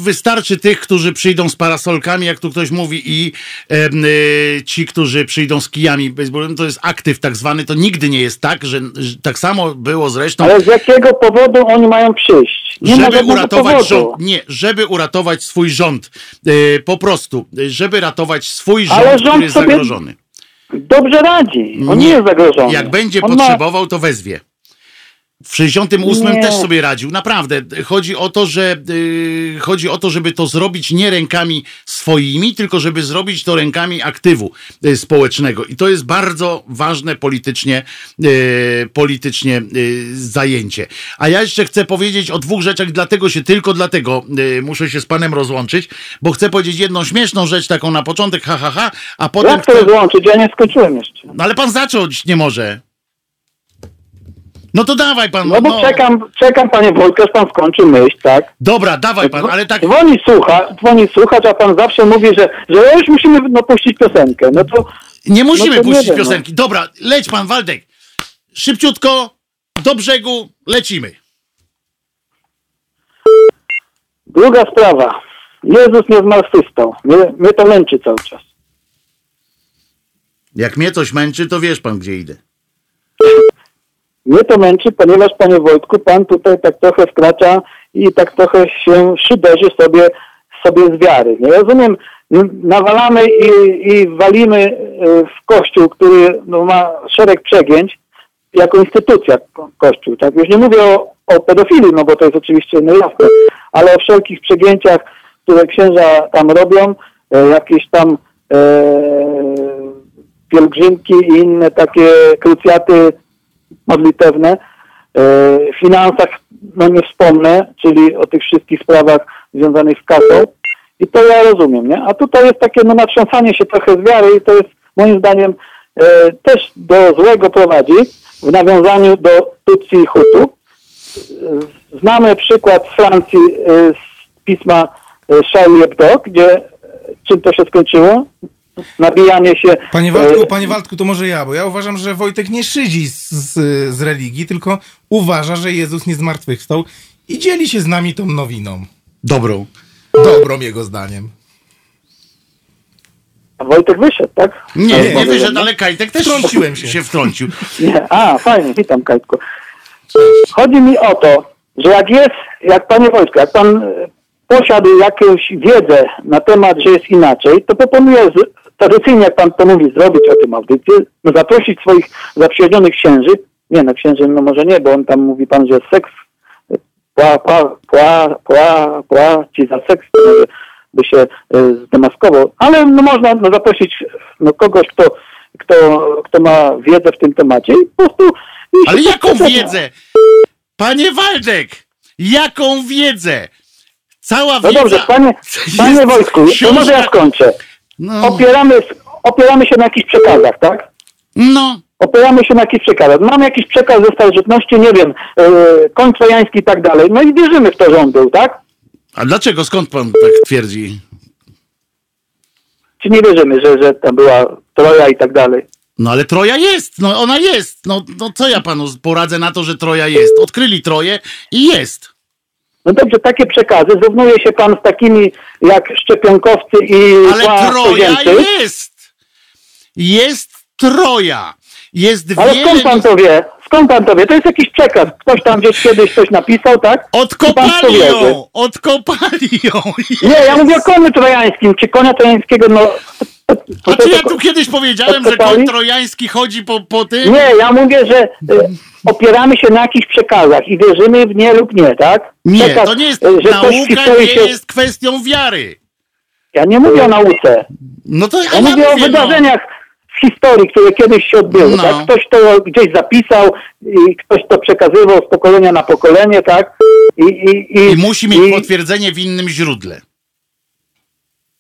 wystarczy tych, którzy przyjdą z parasolkami, jak tu ktoś mówi, i y, ci, którzy przyjdą z kijami baseballem, to jest aktyw tak zwany, to nigdy nie jest tak, że, że tak samo było zresztą, Ale z jakiego powodu oni mają przyjść? Nie ma żeby uratować rząd, nie, żeby uratować swój rząd, y, po prostu, żeby ratować swój rząd, Ale rząd który jest sobie- zagrożony. Dobrze radzi. On nie, jest zagrożony. Jak będzie On ma- potrzebował, to wezwie. W 68 Nie. też sobie radził. Naprawdę. Chodzi o to, że yy, chodzi o to, żeby to zrobić nie rękami swoimi, tylko żeby zrobić to rękami aktywu yy, społecznego. I to jest bardzo ważne politycznie, yy, politycznie yy, zajęcie. A ja jeszcze chcę powiedzieć o dwóch rzeczach, dlatego się, tylko dlatego yy, muszę się z panem rozłączyć, bo chcę powiedzieć jedną śmieszną rzecz, taką na początek, ha, ha, ha, a potem Jak to chcę... rozłączyć? Ja nie skończyłem jeszcze. No ale pan zacząć nie może. No to dawaj pan. No bo czekam, czekam panie Wojtku, aż pan skończy myśl, tak? Dobra, dawaj pan, ale tak. Dzwoni słucha, dzwoni słuchacz, a pan zawsze mówi, że, że już musimy no, puścić piosenkę. No to Nie musimy no to nie puścić wiem, no. piosenki. Dobra, leć pan, Waldek. Szybciutko, do brzegu, lecimy. druga sprawa. Jezus nie zmartwychwstał. Mnie, mnie to męczy cały czas. Jak mnie coś męczy, to wiesz pan, gdzie idę. Mnie to męczy, ponieważ panie Wojtku, pan tutaj tak trochę wkracza i tak trochę się szyderzy sobie, sobie z wiary. Nie rozumiem, n- nawalamy i, i walimy e, w kościół, który no, ma szereg przegięć, jako instytucja ko- kościół. Tak? Już nie mówię o, o pedofilii, no bo to jest oczywiście no jasne, ale o wszelkich przegięciach, które księża tam robią, e, jakieś tam e, pielgrzymki i inne takie krucjaty modlitewne. E, W finansach, no nie wspomnę, czyli o tych wszystkich sprawach związanych z kasą. I to ja rozumiem, nie? A tutaj jest takie no, natrząsanie się trochę z wiary i to jest moim zdaniem e, też do złego prowadzi w nawiązaniu do Tutsi i Hutu. Znamy przykład z Francji e, z pisma e, Charlie Hebdo, gdzie e, czym to się skończyło? Nabijanie się... Panie e, Waldku, panie Waldku, to może ja, bo ja uważam, że Wojtek nie szydzi z, z, z religii, tylko uważa, że Jezus nie zmartwychwstał i dzieli się z nami tą nowiną. Dobrą. Dobrą jego zdaniem. A Wojtek wyszedł, tak? Nie, nie powiem, wyszedł, no. ale Kajtek też Wtrąciłem się. się wtrącił. Nie, a fajnie, witam Kajtku. Chodzi mi o to, że jak jest, jak panie Wojtku, jak pan e, posiadł jakąś wiedzę na temat, że jest inaczej, to proponuję tradycyjnie, jak pan to mówi, zrobić o tym audycję, no, zaprosić swoich zaprzyjaźnionych księży Nie, no księżem no może nie, bo on tam mówi pan, że seks, pła, pła, pła, pła, pła ci za seks, to może by się y, zdemaskował. Ale no można no, zaprosić no, kogoś, kto, kto, kto ma wiedzę w tym temacie i po prostu... i Ale się jaką wiedzę? Panie Waldek, jaką wiedzę? Cała No wiedza... dobrze, panie, panie Wojtku, to może ja książka- skończę. No, Opieramy, opieramy się na jakichś przekazach, tak? no, opieramy się na jakichś przekazach. Mamy jakiś przekaz ze starożytności, nie wiem, yy, koń trojański i tak dalej. No i wierzymy w to, że on był, tak? a dlaczego, skąd pan tak twierdzi? Czy nie wierzymy, że, że tam była Troja i tak dalej? No ale Troja jest, no ona jest. No, no co ja panu poradzę na to, że Troja jest? Odkryli Troję i jest. No dobrze, takie przekazy zrównuje się pan z takimi jak szczepionkowcy i Ale Troja jest! Jest Troja. Jest Ale wiele... skąd pan to wie? Skąd pan to wie? To jest jakiś przekaz. Ktoś tam gdzieś kiedyś coś napisał, tak? Odkopali ją! Odkopali ją! Nie, ja mówię o koniu trojańskim. Czy konia trojańskiego, no... A czy ja tu kiedyś powiedziałem, że koń trojański chodzi po, po tym? Nie, ja mówię, że y, opieramy się na jakichś przekazach i wierzymy w nie lub nie, tak? Nie, Przekaz, to nie jest... y, że coś Nauka nie się... jest kwestią wiary. Ja nie mówię o nauce. No to Ja ja mówię o no. wydarzeniach w historii, które kiedyś się odbyły, No. tak? Ktoś to gdzieś zapisał i ktoś to przekazywał z pokolenia na pokolenie, tak? I, i, i, I musi mieć potwierdzenie w innym źródle.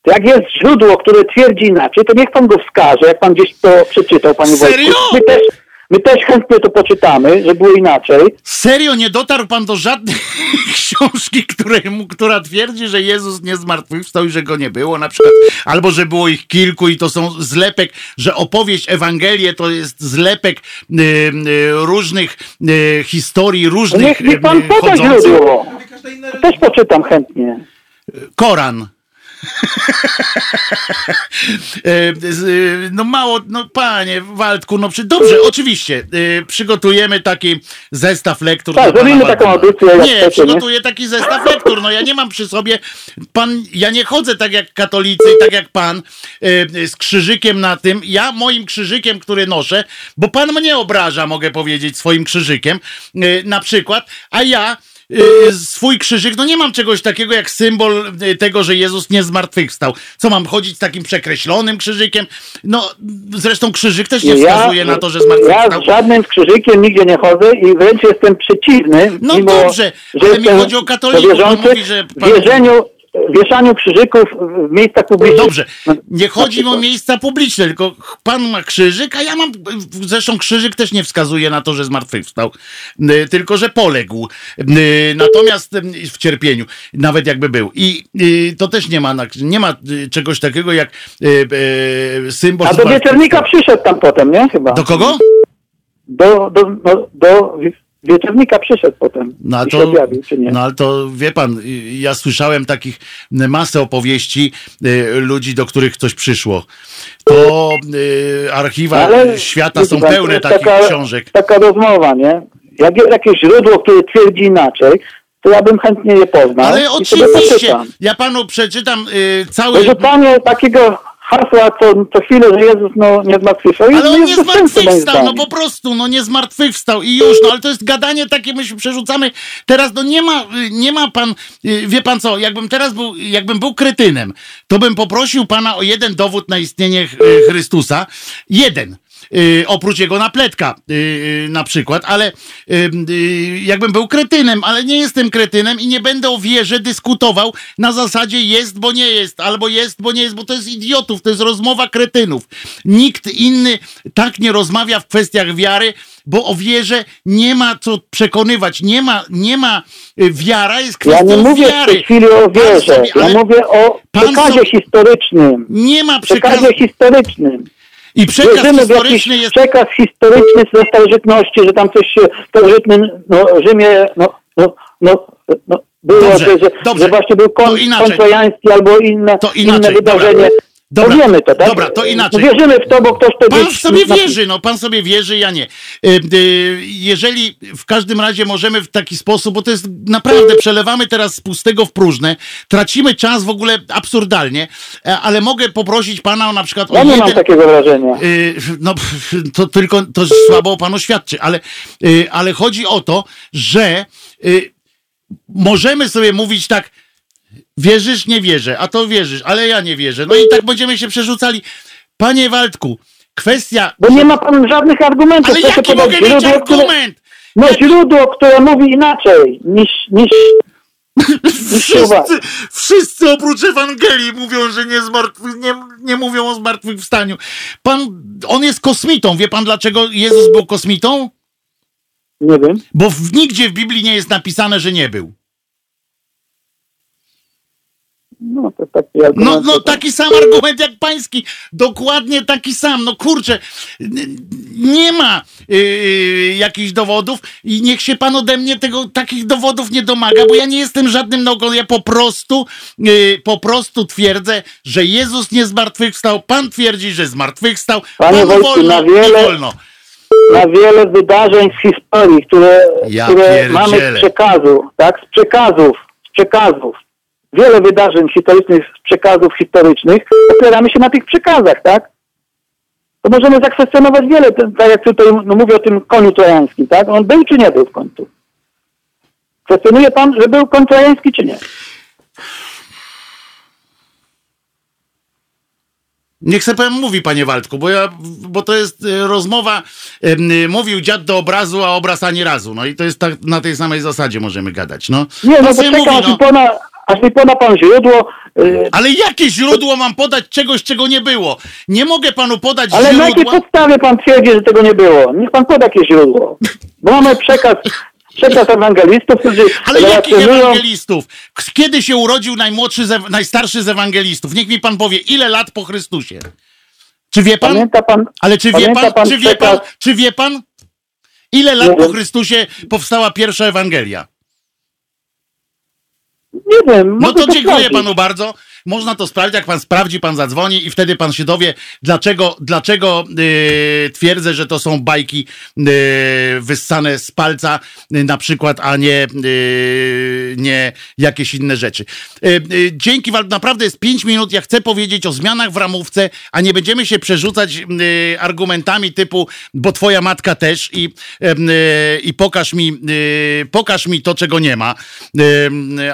Jak jest źródło, które twierdzi inaczej, to niech pan go wskaże, jak pan gdzieś to przeczytał, panie Serio? Wojtku. My też, my też chętnie to poczytamy, że było inaczej. Serio, nie dotarł pan do żadnej książki, któremu, która twierdzi, że Jezus nie zmartwychwstał i że go nie było, na przykład, albo że było ich kilku i to są zlepek, że opowieść Ewangelię to jest zlepek y, y, różnych y, historii, To różnych niech, niech pan y, poda chodzących. źródło. Inna Też poczytam chętnie. Koran. E, e, no mało, no panie Waldku, no przy, dobrze, oczywiście, e, przygotujemy taki zestaw lektur. Tak, zrobimy taką audycję, Nie, chcecie, nie? przygotuję taki zestaw lektur, no ja nie mam przy sobie, pan, ja nie chodzę tak jak katolicy, tak jak pan, z krzyżykiem na tym, ja moim krzyżykiem, który noszę, bo pan mnie obraża, mogę powiedzieć, swoim krzyżykiem, na przykład, a ja swój krzyżyk, no nie mam czegoś takiego jak symbol y, tego, że Jezus nie zmartwychwstał. Co mam chodzić z takim przekreślonym krzyżykiem? No zresztą krzyżyk też nie wskazuje na to, że Ja zmartwychwstał. z żadnym krzyżykiem nigdzie nie chodzę i wręcz jestem przeciwny. No mimo, dobrze, ale mi chodzi o katolików, wierzący, mówi, że pan- wierzeniu, wieszaniu krzyżyków w miejscach publicznych. Dobrze, nie chodzi o miejsca publiczne, tylko pan ma krzyżyk, a ja mam, zresztą krzyżyk też nie wskazuje na to, że zmartwychwstał, y, tylko że poległ. Y, Natomiast y, w cierpieniu, nawet jakby był. I to też nie ma, nie ma czegoś takiego jak symbol A do wieczornika zmartwychwstał. przyszedł tam potem, nie? Chyba. Do kogo? Do, do, no, do wie- wieczornika przyszedł potem. No, ale to, objawił, czy nie? no ale to wie pan, ja słyszałem takich masę opowieści y, ludzi, do których coś przyszło. To y, archiwa Ale, świata są pan, pełne takich taka, książek. Taka rozmowa, nie? Jak jest jakieś źródło, które twierdzi inaczej, to ja bym chętnie je poznał. Ale oczywiście, ja panu przeczytam y, cały... Wyrzucanie takiego hasła co, co chwilę, że Jezus no, nie zmartwychwstał. Ale on nie zmartwychwstał, no po prostu, no nie zmartwychwstał i już, no ale to jest gadanie takie, my się przerzucamy. Teraz, no nie ma, nie ma pan, y, wie pan co, jakbym teraz był, jakbym był kretynem, to bym poprosił pana o jeden dowód na istnienie Chrystusa. Jeden. Y, oprócz jego napletka y, y, na przykład, ale jakbym był kretynem, ale nie jestem kretynem i nie będę o wierze dyskutował na zasadzie jest, bo nie jest, albo jest, bo nie jest, bo to jest idiotów, to jest rozmowa kretynów. Nikt inny tak nie rozmawia w kwestiach wiary, bo o wierze nie ma co przekonywać, nie ma, nie ma, wiara jest Ja kwestią nie mówię w wiary. tej chwili o wierze. sobie- ja mówię o przekazie sobie- historycznym. Nie ma przekazu. Przekazie historycznym. I przekaz historyczny jest przekaz historyczny ze starożytności, że tam coś się w starożytnym no, Rzymie no, no, no, no, było, Dobrze, że, że, dobrze. że właśnie był kon, albo inne, inne wydarzenie. dobra. Dobra, to wiemy to, tak? dobra, to inaczej. Wierzymy w to, bo ktoś to Pan sobie wierzy, no pan sobie wierzy, ja nie. Y, y, Jeżeli w każdym razie możemy w taki sposób, bo to jest naprawdę, przelewamy teraz z pustego w próżne, tracimy czas w ogóle absurdalnie, e, ale mogę poprosić pana o na przykład o Ja nie mam jeden... takiego wrażenia. Y, No, to tylko to słabo o panu świadczy, ale, ale chodzi o to, że możemy sobie mówić tak, wierzysz, nie wierzę, a to wierzysz, ale ja nie wierzę. No i tak będziemy się przerzucali. Panie Waldku, kwestia. Bo nie ma pan żadnych argumentów. Ale jaki mogę mieć źródło, które- argument? No źródło, które mówi inaczej niż, niż. Wszyscy, wszyscy oprócz Ewangelii mówią, że nie, zmartwy, nie, nie mówią o zmartwychwstaniu. Pan, on jest kosmitą. Wie pan, dlaczego Jezus był kosmitą? Nie wiem. Bo w, nigdzie w Biblii nie jest napisane, że nie był. No to taki argument. No, no taki sam argument jak pański. Dokładnie taki sam. No kurczę, nie ma yy, jakichś dowodów i niech się pan ode mnie tego, takich dowodów nie domaga, bo ja nie jestem żadnym naukowcem. Ja po prostu, yy, po prostu twierdzę, że Jezus nie zmartwychwstał. Pan twierdzi, że zmartwychwstał. Panie Panu Wojtku, wolno, na wiele- wolno. na wiele wydarzeń z historii, które, Ja które mamy z przekazu, tak? Z przekazów, z przekazów. Wiele wydarzeń historycznych, przekazów historycznych, opieramy się na tych przekazach, tak? To możemy zakwestionować wiele, tak jak tutaj no mówię o tym koniu trojańskim, tak? On był czy nie był w końcu? Kwestionuje pan, że był koń trojański czy nie? Niech se pan mówi, panie Waldku, bo, ja, bo to jest y, rozmowa, em, y, mówił dziad do obrazu, a obraz ani razu. No i to jest tak, na tej samej zasadzie możemy gadać. No. Nie, no bo sobie czekam, mówi, no. mi pona, aż mi poda pan źródło, yy, Ale jakie źródło mam podać czegoś, czego nie było? Nie mogę panu podać Ale na jakiej źródła. podstawie pan twierdzi, że tego nie było? Niech pan poda jakieś źródło. Bo mamy przekaz, przekaz ewangelistów, którzy Ale jakich ewangelistów? Kiedy się urodził najmłodszy, z, najstarszy z ewangelistów? Niech mi pan powie, ile lat po Chrystusie? Czy wie pan? Pamięta pan... Ale czy wie pan, pan czy wie pan, czy wie pan? Ile lat po. Chrystusie powstała pierwsza Ewangelia? Nie wiem, No to dziękuję sprawdzić. panu bardzo. Można to sprawdzić, jak pan sprawdzi, pan zadzwoni i wtedy pan się dowie, dlaczego, dlaczego yy, twierdzę, że to są bajki yy, wyssane z palca yy, na przykład, a nie, yy, nie jakieś inne rzeczy. Yy, yy, dzięki, Wal- naprawdę jest pięć minut. Ja chcę powiedzieć o zmianach w ramówce, a nie będziemy się przerzucać yy, argumentami typu, bo twoja matka też i, i pokaż mi, pokaż mi to, czego nie ma.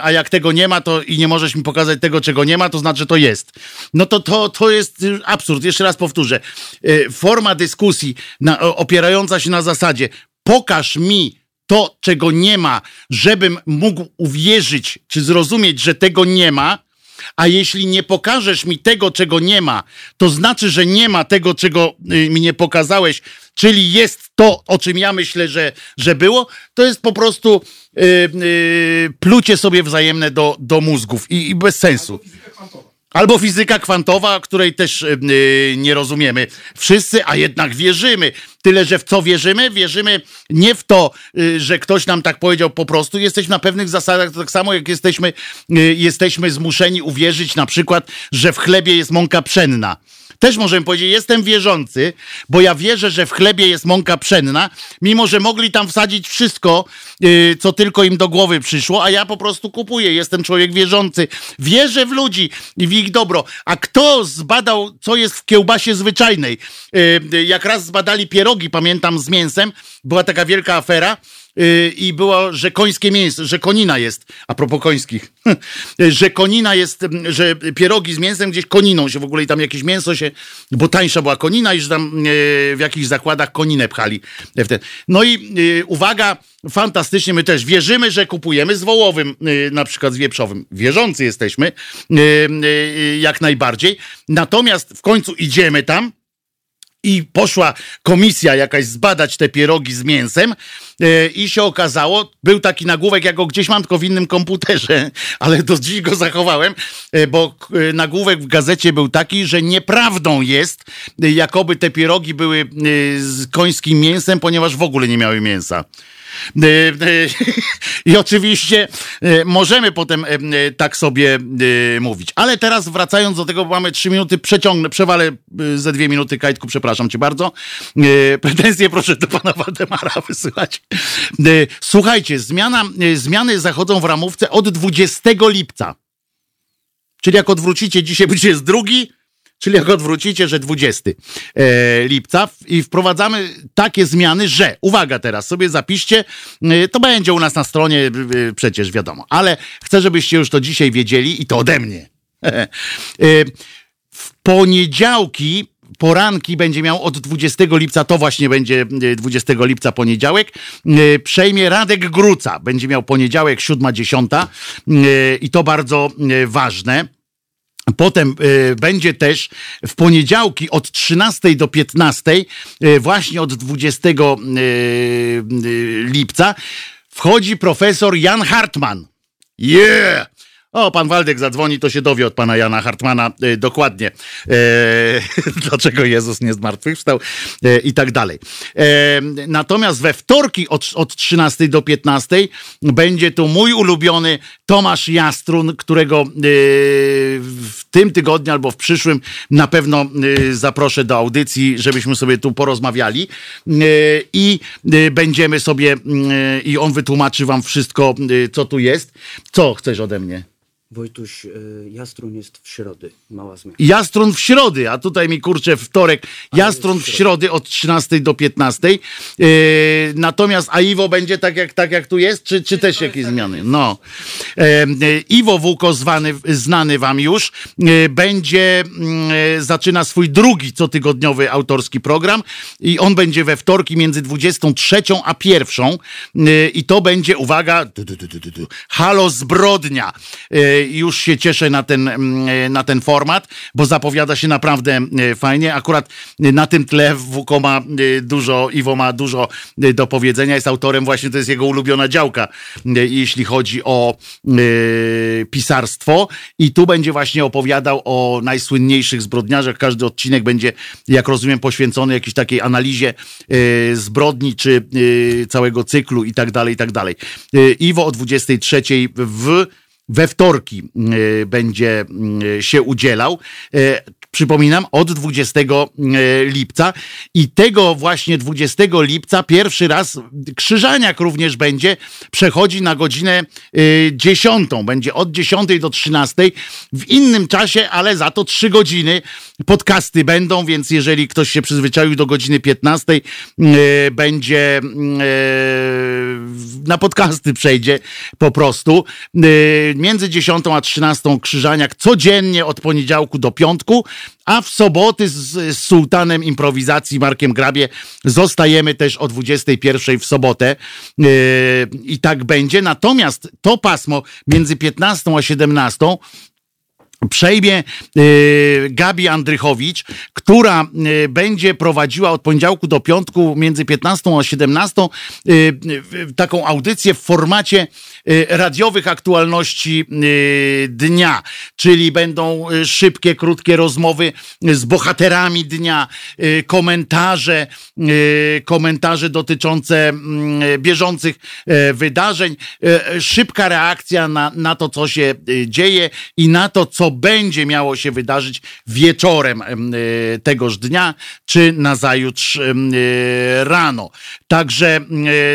A jak tego nie ma, to i nie możesz mi pokazać tego, czego nie ma, to znaczy, że to jest. No to, to, to jest y, absurd. Jeszcze raz powtórzę. Y, Forma dyskusji na, opierająca się na zasadzie pokaż mi to, czego nie ma, żebym mógł uwierzyć czy zrozumieć, że tego nie ma, a jeśli nie pokażesz mi tego, czego nie ma, to znaczy, że nie ma tego, czego y, mi nie pokazałeś, czyli jest to, o czym ja myślę, że, że było, to jest po prostu y, y, plucie sobie wzajemne do, do mózgów i, i bez sensu. Albo fizyka kwantowa, której też y, y, nie rozumiemy wszyscy, a jednak wierzymy. Tyle, że w co wierzymy? Wierzymy nie w to, y, że ktoś nam tak powiedział po prostu. Jesteśmy na pewnych zasadach, to tak samo jak jesteśmy, y, jesteśmy zmuszeni uwierzyć na przykład, że w chlebie jest mąka pszenna. Też możemy powiedzieć, jestem wierzący, bo ja wierzę, że w chlebie jest mąka pszenna, mimo że mogli tam wsadzić wszystko, yy, co tylko im do głowy przyszło, a ja po prostu kupuję. Jestem człowiek wierzący. Wierzę w ludzi i w ich dobro. A kto zbadał, co jest w kiełbasie zwyczajnej? Yy, jak raz zbadali pierogi, pamiętam, z mięsem, była taka wielka afera. Yy, i było, że końskie mięso, że konina jest, a propos końskich, że konina jest, że pierogi z mięsem gdzieś koniną się w ogóle i tam jakieś mięso się, bo tańsza była konina i że tam yy, w jakichś zakładach koninę pchali. No i yy, uwaga, fantastycznie, my też wierzymy, że kupujemy z wołowym, na przykład z wieprzowym. Wierzący jesteśmy, jak najbardziej. Natomiast w końcu idziemy tam, i poszła komisja jakaś zbadać te pierogi z mięsem e, i się okazało, był taki nagłówek, ja go gdzieś mam tylko w innym komputerze, ale do dziś go zachowałem, e, bo e, nagłówek w gazecie był taki, że nieprawdą jest, jakoby te pierogi były z końskim mięsem, ponieważ w ogóle nie miały mięsa. E, e, I oczywiście e, możemy potem tak sobie mówić. Ale teraz wracając do tego, bo mamy trzy minuty, przeciągnę, przewalę ze dwie minuty, Kajtku, przepraszam cię bardzo. Pretensje proszę do pana Waldemara wysyłać. Słuchajcie, zmiana, zmiany zachodzą w ramówce od 20 lipca. Czyli jak odwrócicie, dzisiaj będzie jest drugi, czyli jak odwrócicie, że 20 e, lipca i wprowadzamy takie zmiany, że, uwaga teraz, sobie zapiszcie, e, to będzie u nas na stronie, e, przecież wiadomo, ale chcę, żebyście już to dzisiaj wiedzieli i to ode mnie. W poniedziałki poranki będzie miał od 20 lipca, to właśnie będzie e, 20 lipca poniedziałek, przejmie Radek Gruca. Będzie miał poniedziałek 7-10 e, i to bardzo ważne. Potem y, będzie też w poniedziałki od 13 do 15, y, właśnie od 20 y, y, lipca, wchodzi profesor Jan Hartman. Yeah! O, pan Waldek zadzwoni, to się dowie od pana Jana Hartmana e, dokładnie, e, dlaczego Jezus nie zmartwychwstał e, i tak dalej. E, natomiast we wtorki od, od 13 do 15 będzie tu mój ulubiony Tomasz Jastrun, którego e, w tym tygodniu albo w przyszłym na pewno e, zaproszę do audycji, żebyśmy sobie tu porozmawiali i będziemy sobie e, i on wytłumaczy wam wszystko, co tu jest. Co chcesz ode mnie? Wojtuś, y, Jastrun jest w środę, mała zmiana. Jastrun w środy, a tutaj mi kurczę wtorek. Jastrun w środy od 13 do 15. Yy, natomiast a Iwo będzie tak jak, tak jak tu jest, czy, czy też jakieś zmiany? No. E, e, Iwo Wuko, zwany, znany wam już, e, będzie, mm, zaczyna swój drugi cotygodniowy autorski program i on będzie we wtorki między 23 a 1 e, i to będzie, uwaga, du, du, du, du, du, du, Halo Zbrodnia. Już się cieszę na ten, mm, e, na ten format, bo zapowiada się naprawdę e, fajnie. Akurat e, na tym tle WUKO ma dużo, Iwo ma dużo do powiedzenia. Jest autorem właśnie, to jest jego ulubiona działka, jeśli chodzi o pisarstwo. I tu będzie właśnie opowiadał o najsłynniejszych zbrodniarzach. Każdy odcinek będzie, jak rozumiem, poświęcony jakiejś takiej analizie zbrodni, czy całego cyklu i tak dalej, i tak dalej. Iwo o 23 w we wtorki y, będzie y, się udzielał. Przypominam, od 20 y, lipca i tego właśnie 20 lipca pierwszy raz Krzyżaniak również będzie, przechodzi na godzinę y, 10. Będzie od 10 do 13 w innym czasie, ale za to 3 godziny podcasty będą, więc jeżeli ktoś się przyzwyczaił do godziny 15, y, będzie y, na podcasty przejdzie po prostu. Między 10 a 13 Krzyżaniak codziennie od poniedziałku do piątku, a w soboty z, z sułtanem improwizacji Markiem Grabie zostajemy też o 21 w sobotę Yy, i tak będzie. Natomiast to pasmo między 15 a 17 przejmie y, Gabi Andrychowicz, która y, będzie prowadziła od poniedziałku do piątku między 15 a 17 y, taką audycję w formacie radiowych aktualności dnia, czyli będą szybkie, krótkie rozmowy z bohaterami dnia, komentarze, komentarze dotyczące mm, bieżących wydarzeń, szybka reakcja na, na to, co się dzieje i na to, co będzie miało się wydarzyć wieczorem em, y, tegoż dnia, czy nazajutrz y, rano. Także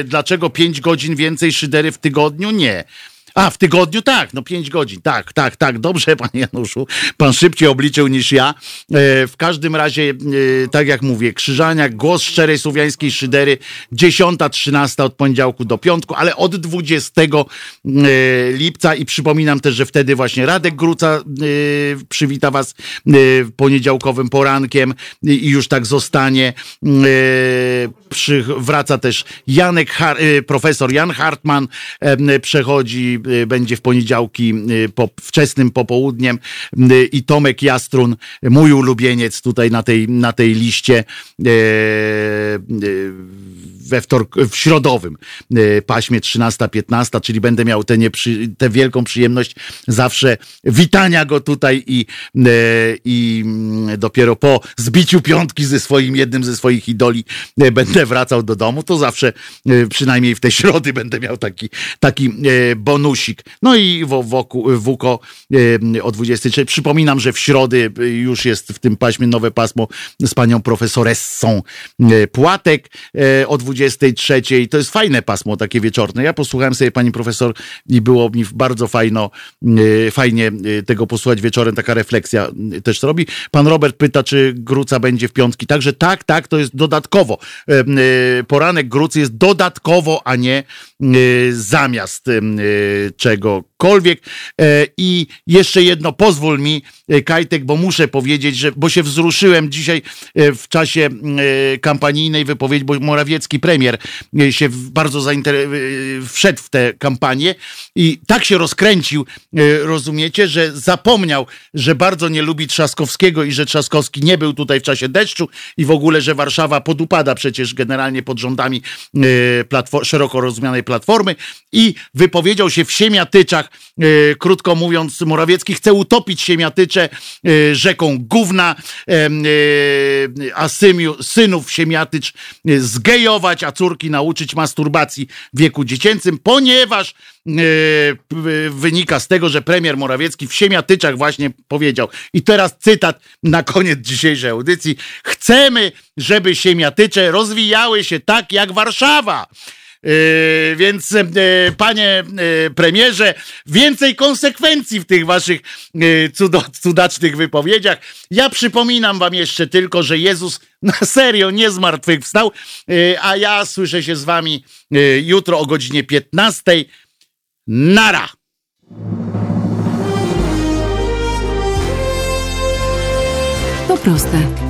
y, dlaczego 5 godzin więcej szydery w tygodniu? Nie. A, w tygodniu tak, no pięć godzin, tak, tak, tak, dobrze, panie Januszu, pan szybciej obliczył niż ja. E, w każdym razie, e, tak jak mówię, Krzyżaniak, głos szczerej słowiańskiej szydery, 10-13 od poniedziałku do piątku, ale od 20 e, lipca i przypominam też, że wtedy właśnie Radek Gruca przywita was poniedziałkowym porankiem i już tak zostanie. Wraca też Janek, profesor Jan Hartman, przechodzi, będzie w poniedziałki e, po, wczesnym popołudniem. E, i Tomek Jastrun, mój ulubieniec tutaj na tej, na tej liście, e, we wtork, w środowym e, paśmie 13-15, czyli będę miał tę nieprzy, tę wielką przyjemność zawsze witania go tutaj i, e, i mm, dopiero po zbiciu piątki ze swoim, jednym ze swoich idoli e, będę wracał do domu, to zawsze przynajmniej w te środy będę miał taki, taki bonusik. No i wo- wokół, Wuko o 23. Przypominam, że w środy już jest w tym paśmie nowe pasmo z panią profesoressą Płatek o 23. To jest fajne pasmo, takie wieczorne. Ja posłuchałem sobie pani profesor i było mi bardzo fajno, e, fajnie e, tego posłuchać wieczorem, taka refleksja e, też robi. Pan Robert pyta, czy Gruca będzie w piątki. Także tak, tak, to jest dodatkowo. Poranek Grucy jest dodatkowo, a nie zamiast czegokolwiek. E, I jeszcze jedno, pozwól mi, e, Kajtek, bo muszę powiedzieć, że, bo się wzruszyłem dzisiaj e, w czasie kampanijnej wypowiedzi, bo Morawiecki premier się bardzo wszedł w tę kampanię i tak się rozkręcił, rozumiecie, że zapomniał, że bardzo nie lubi Trzaskowskiego i że Trzaskowski nie był tutaj w czasie deszczu i w ogóle, że Warszawa podupada przecież generalnie pod rządami platform, szeroko rozumianej platformy i wypowiedział się w siemiatyczach, krótko mówiąc, Morawiecki chce utopić siemiatycze e, rzeką gówna, e, a symiu, synów siemiatycz e, zgejować, a córki nauczyć masturbacji w wieku dziecięcym, ponieważ e, wynika z tego, że premier Morawiecki w siemiatyczach właśnie powiedział. I teraz cytat na koniec dzisiejszej audycji. Chcemy, żeby siemiatycze rozwijały się tak jak Warszawa. Yy, więc e, panie e, premierze, więcej konsekwencji w tych waszych cudacznych wypowiedziach. Ja przypominam wam jeszcze tylko, że Jezus na serio nie zmartwychwstał, a ja słyszę się z wami jutro o godzinie 15. Nara! To proste.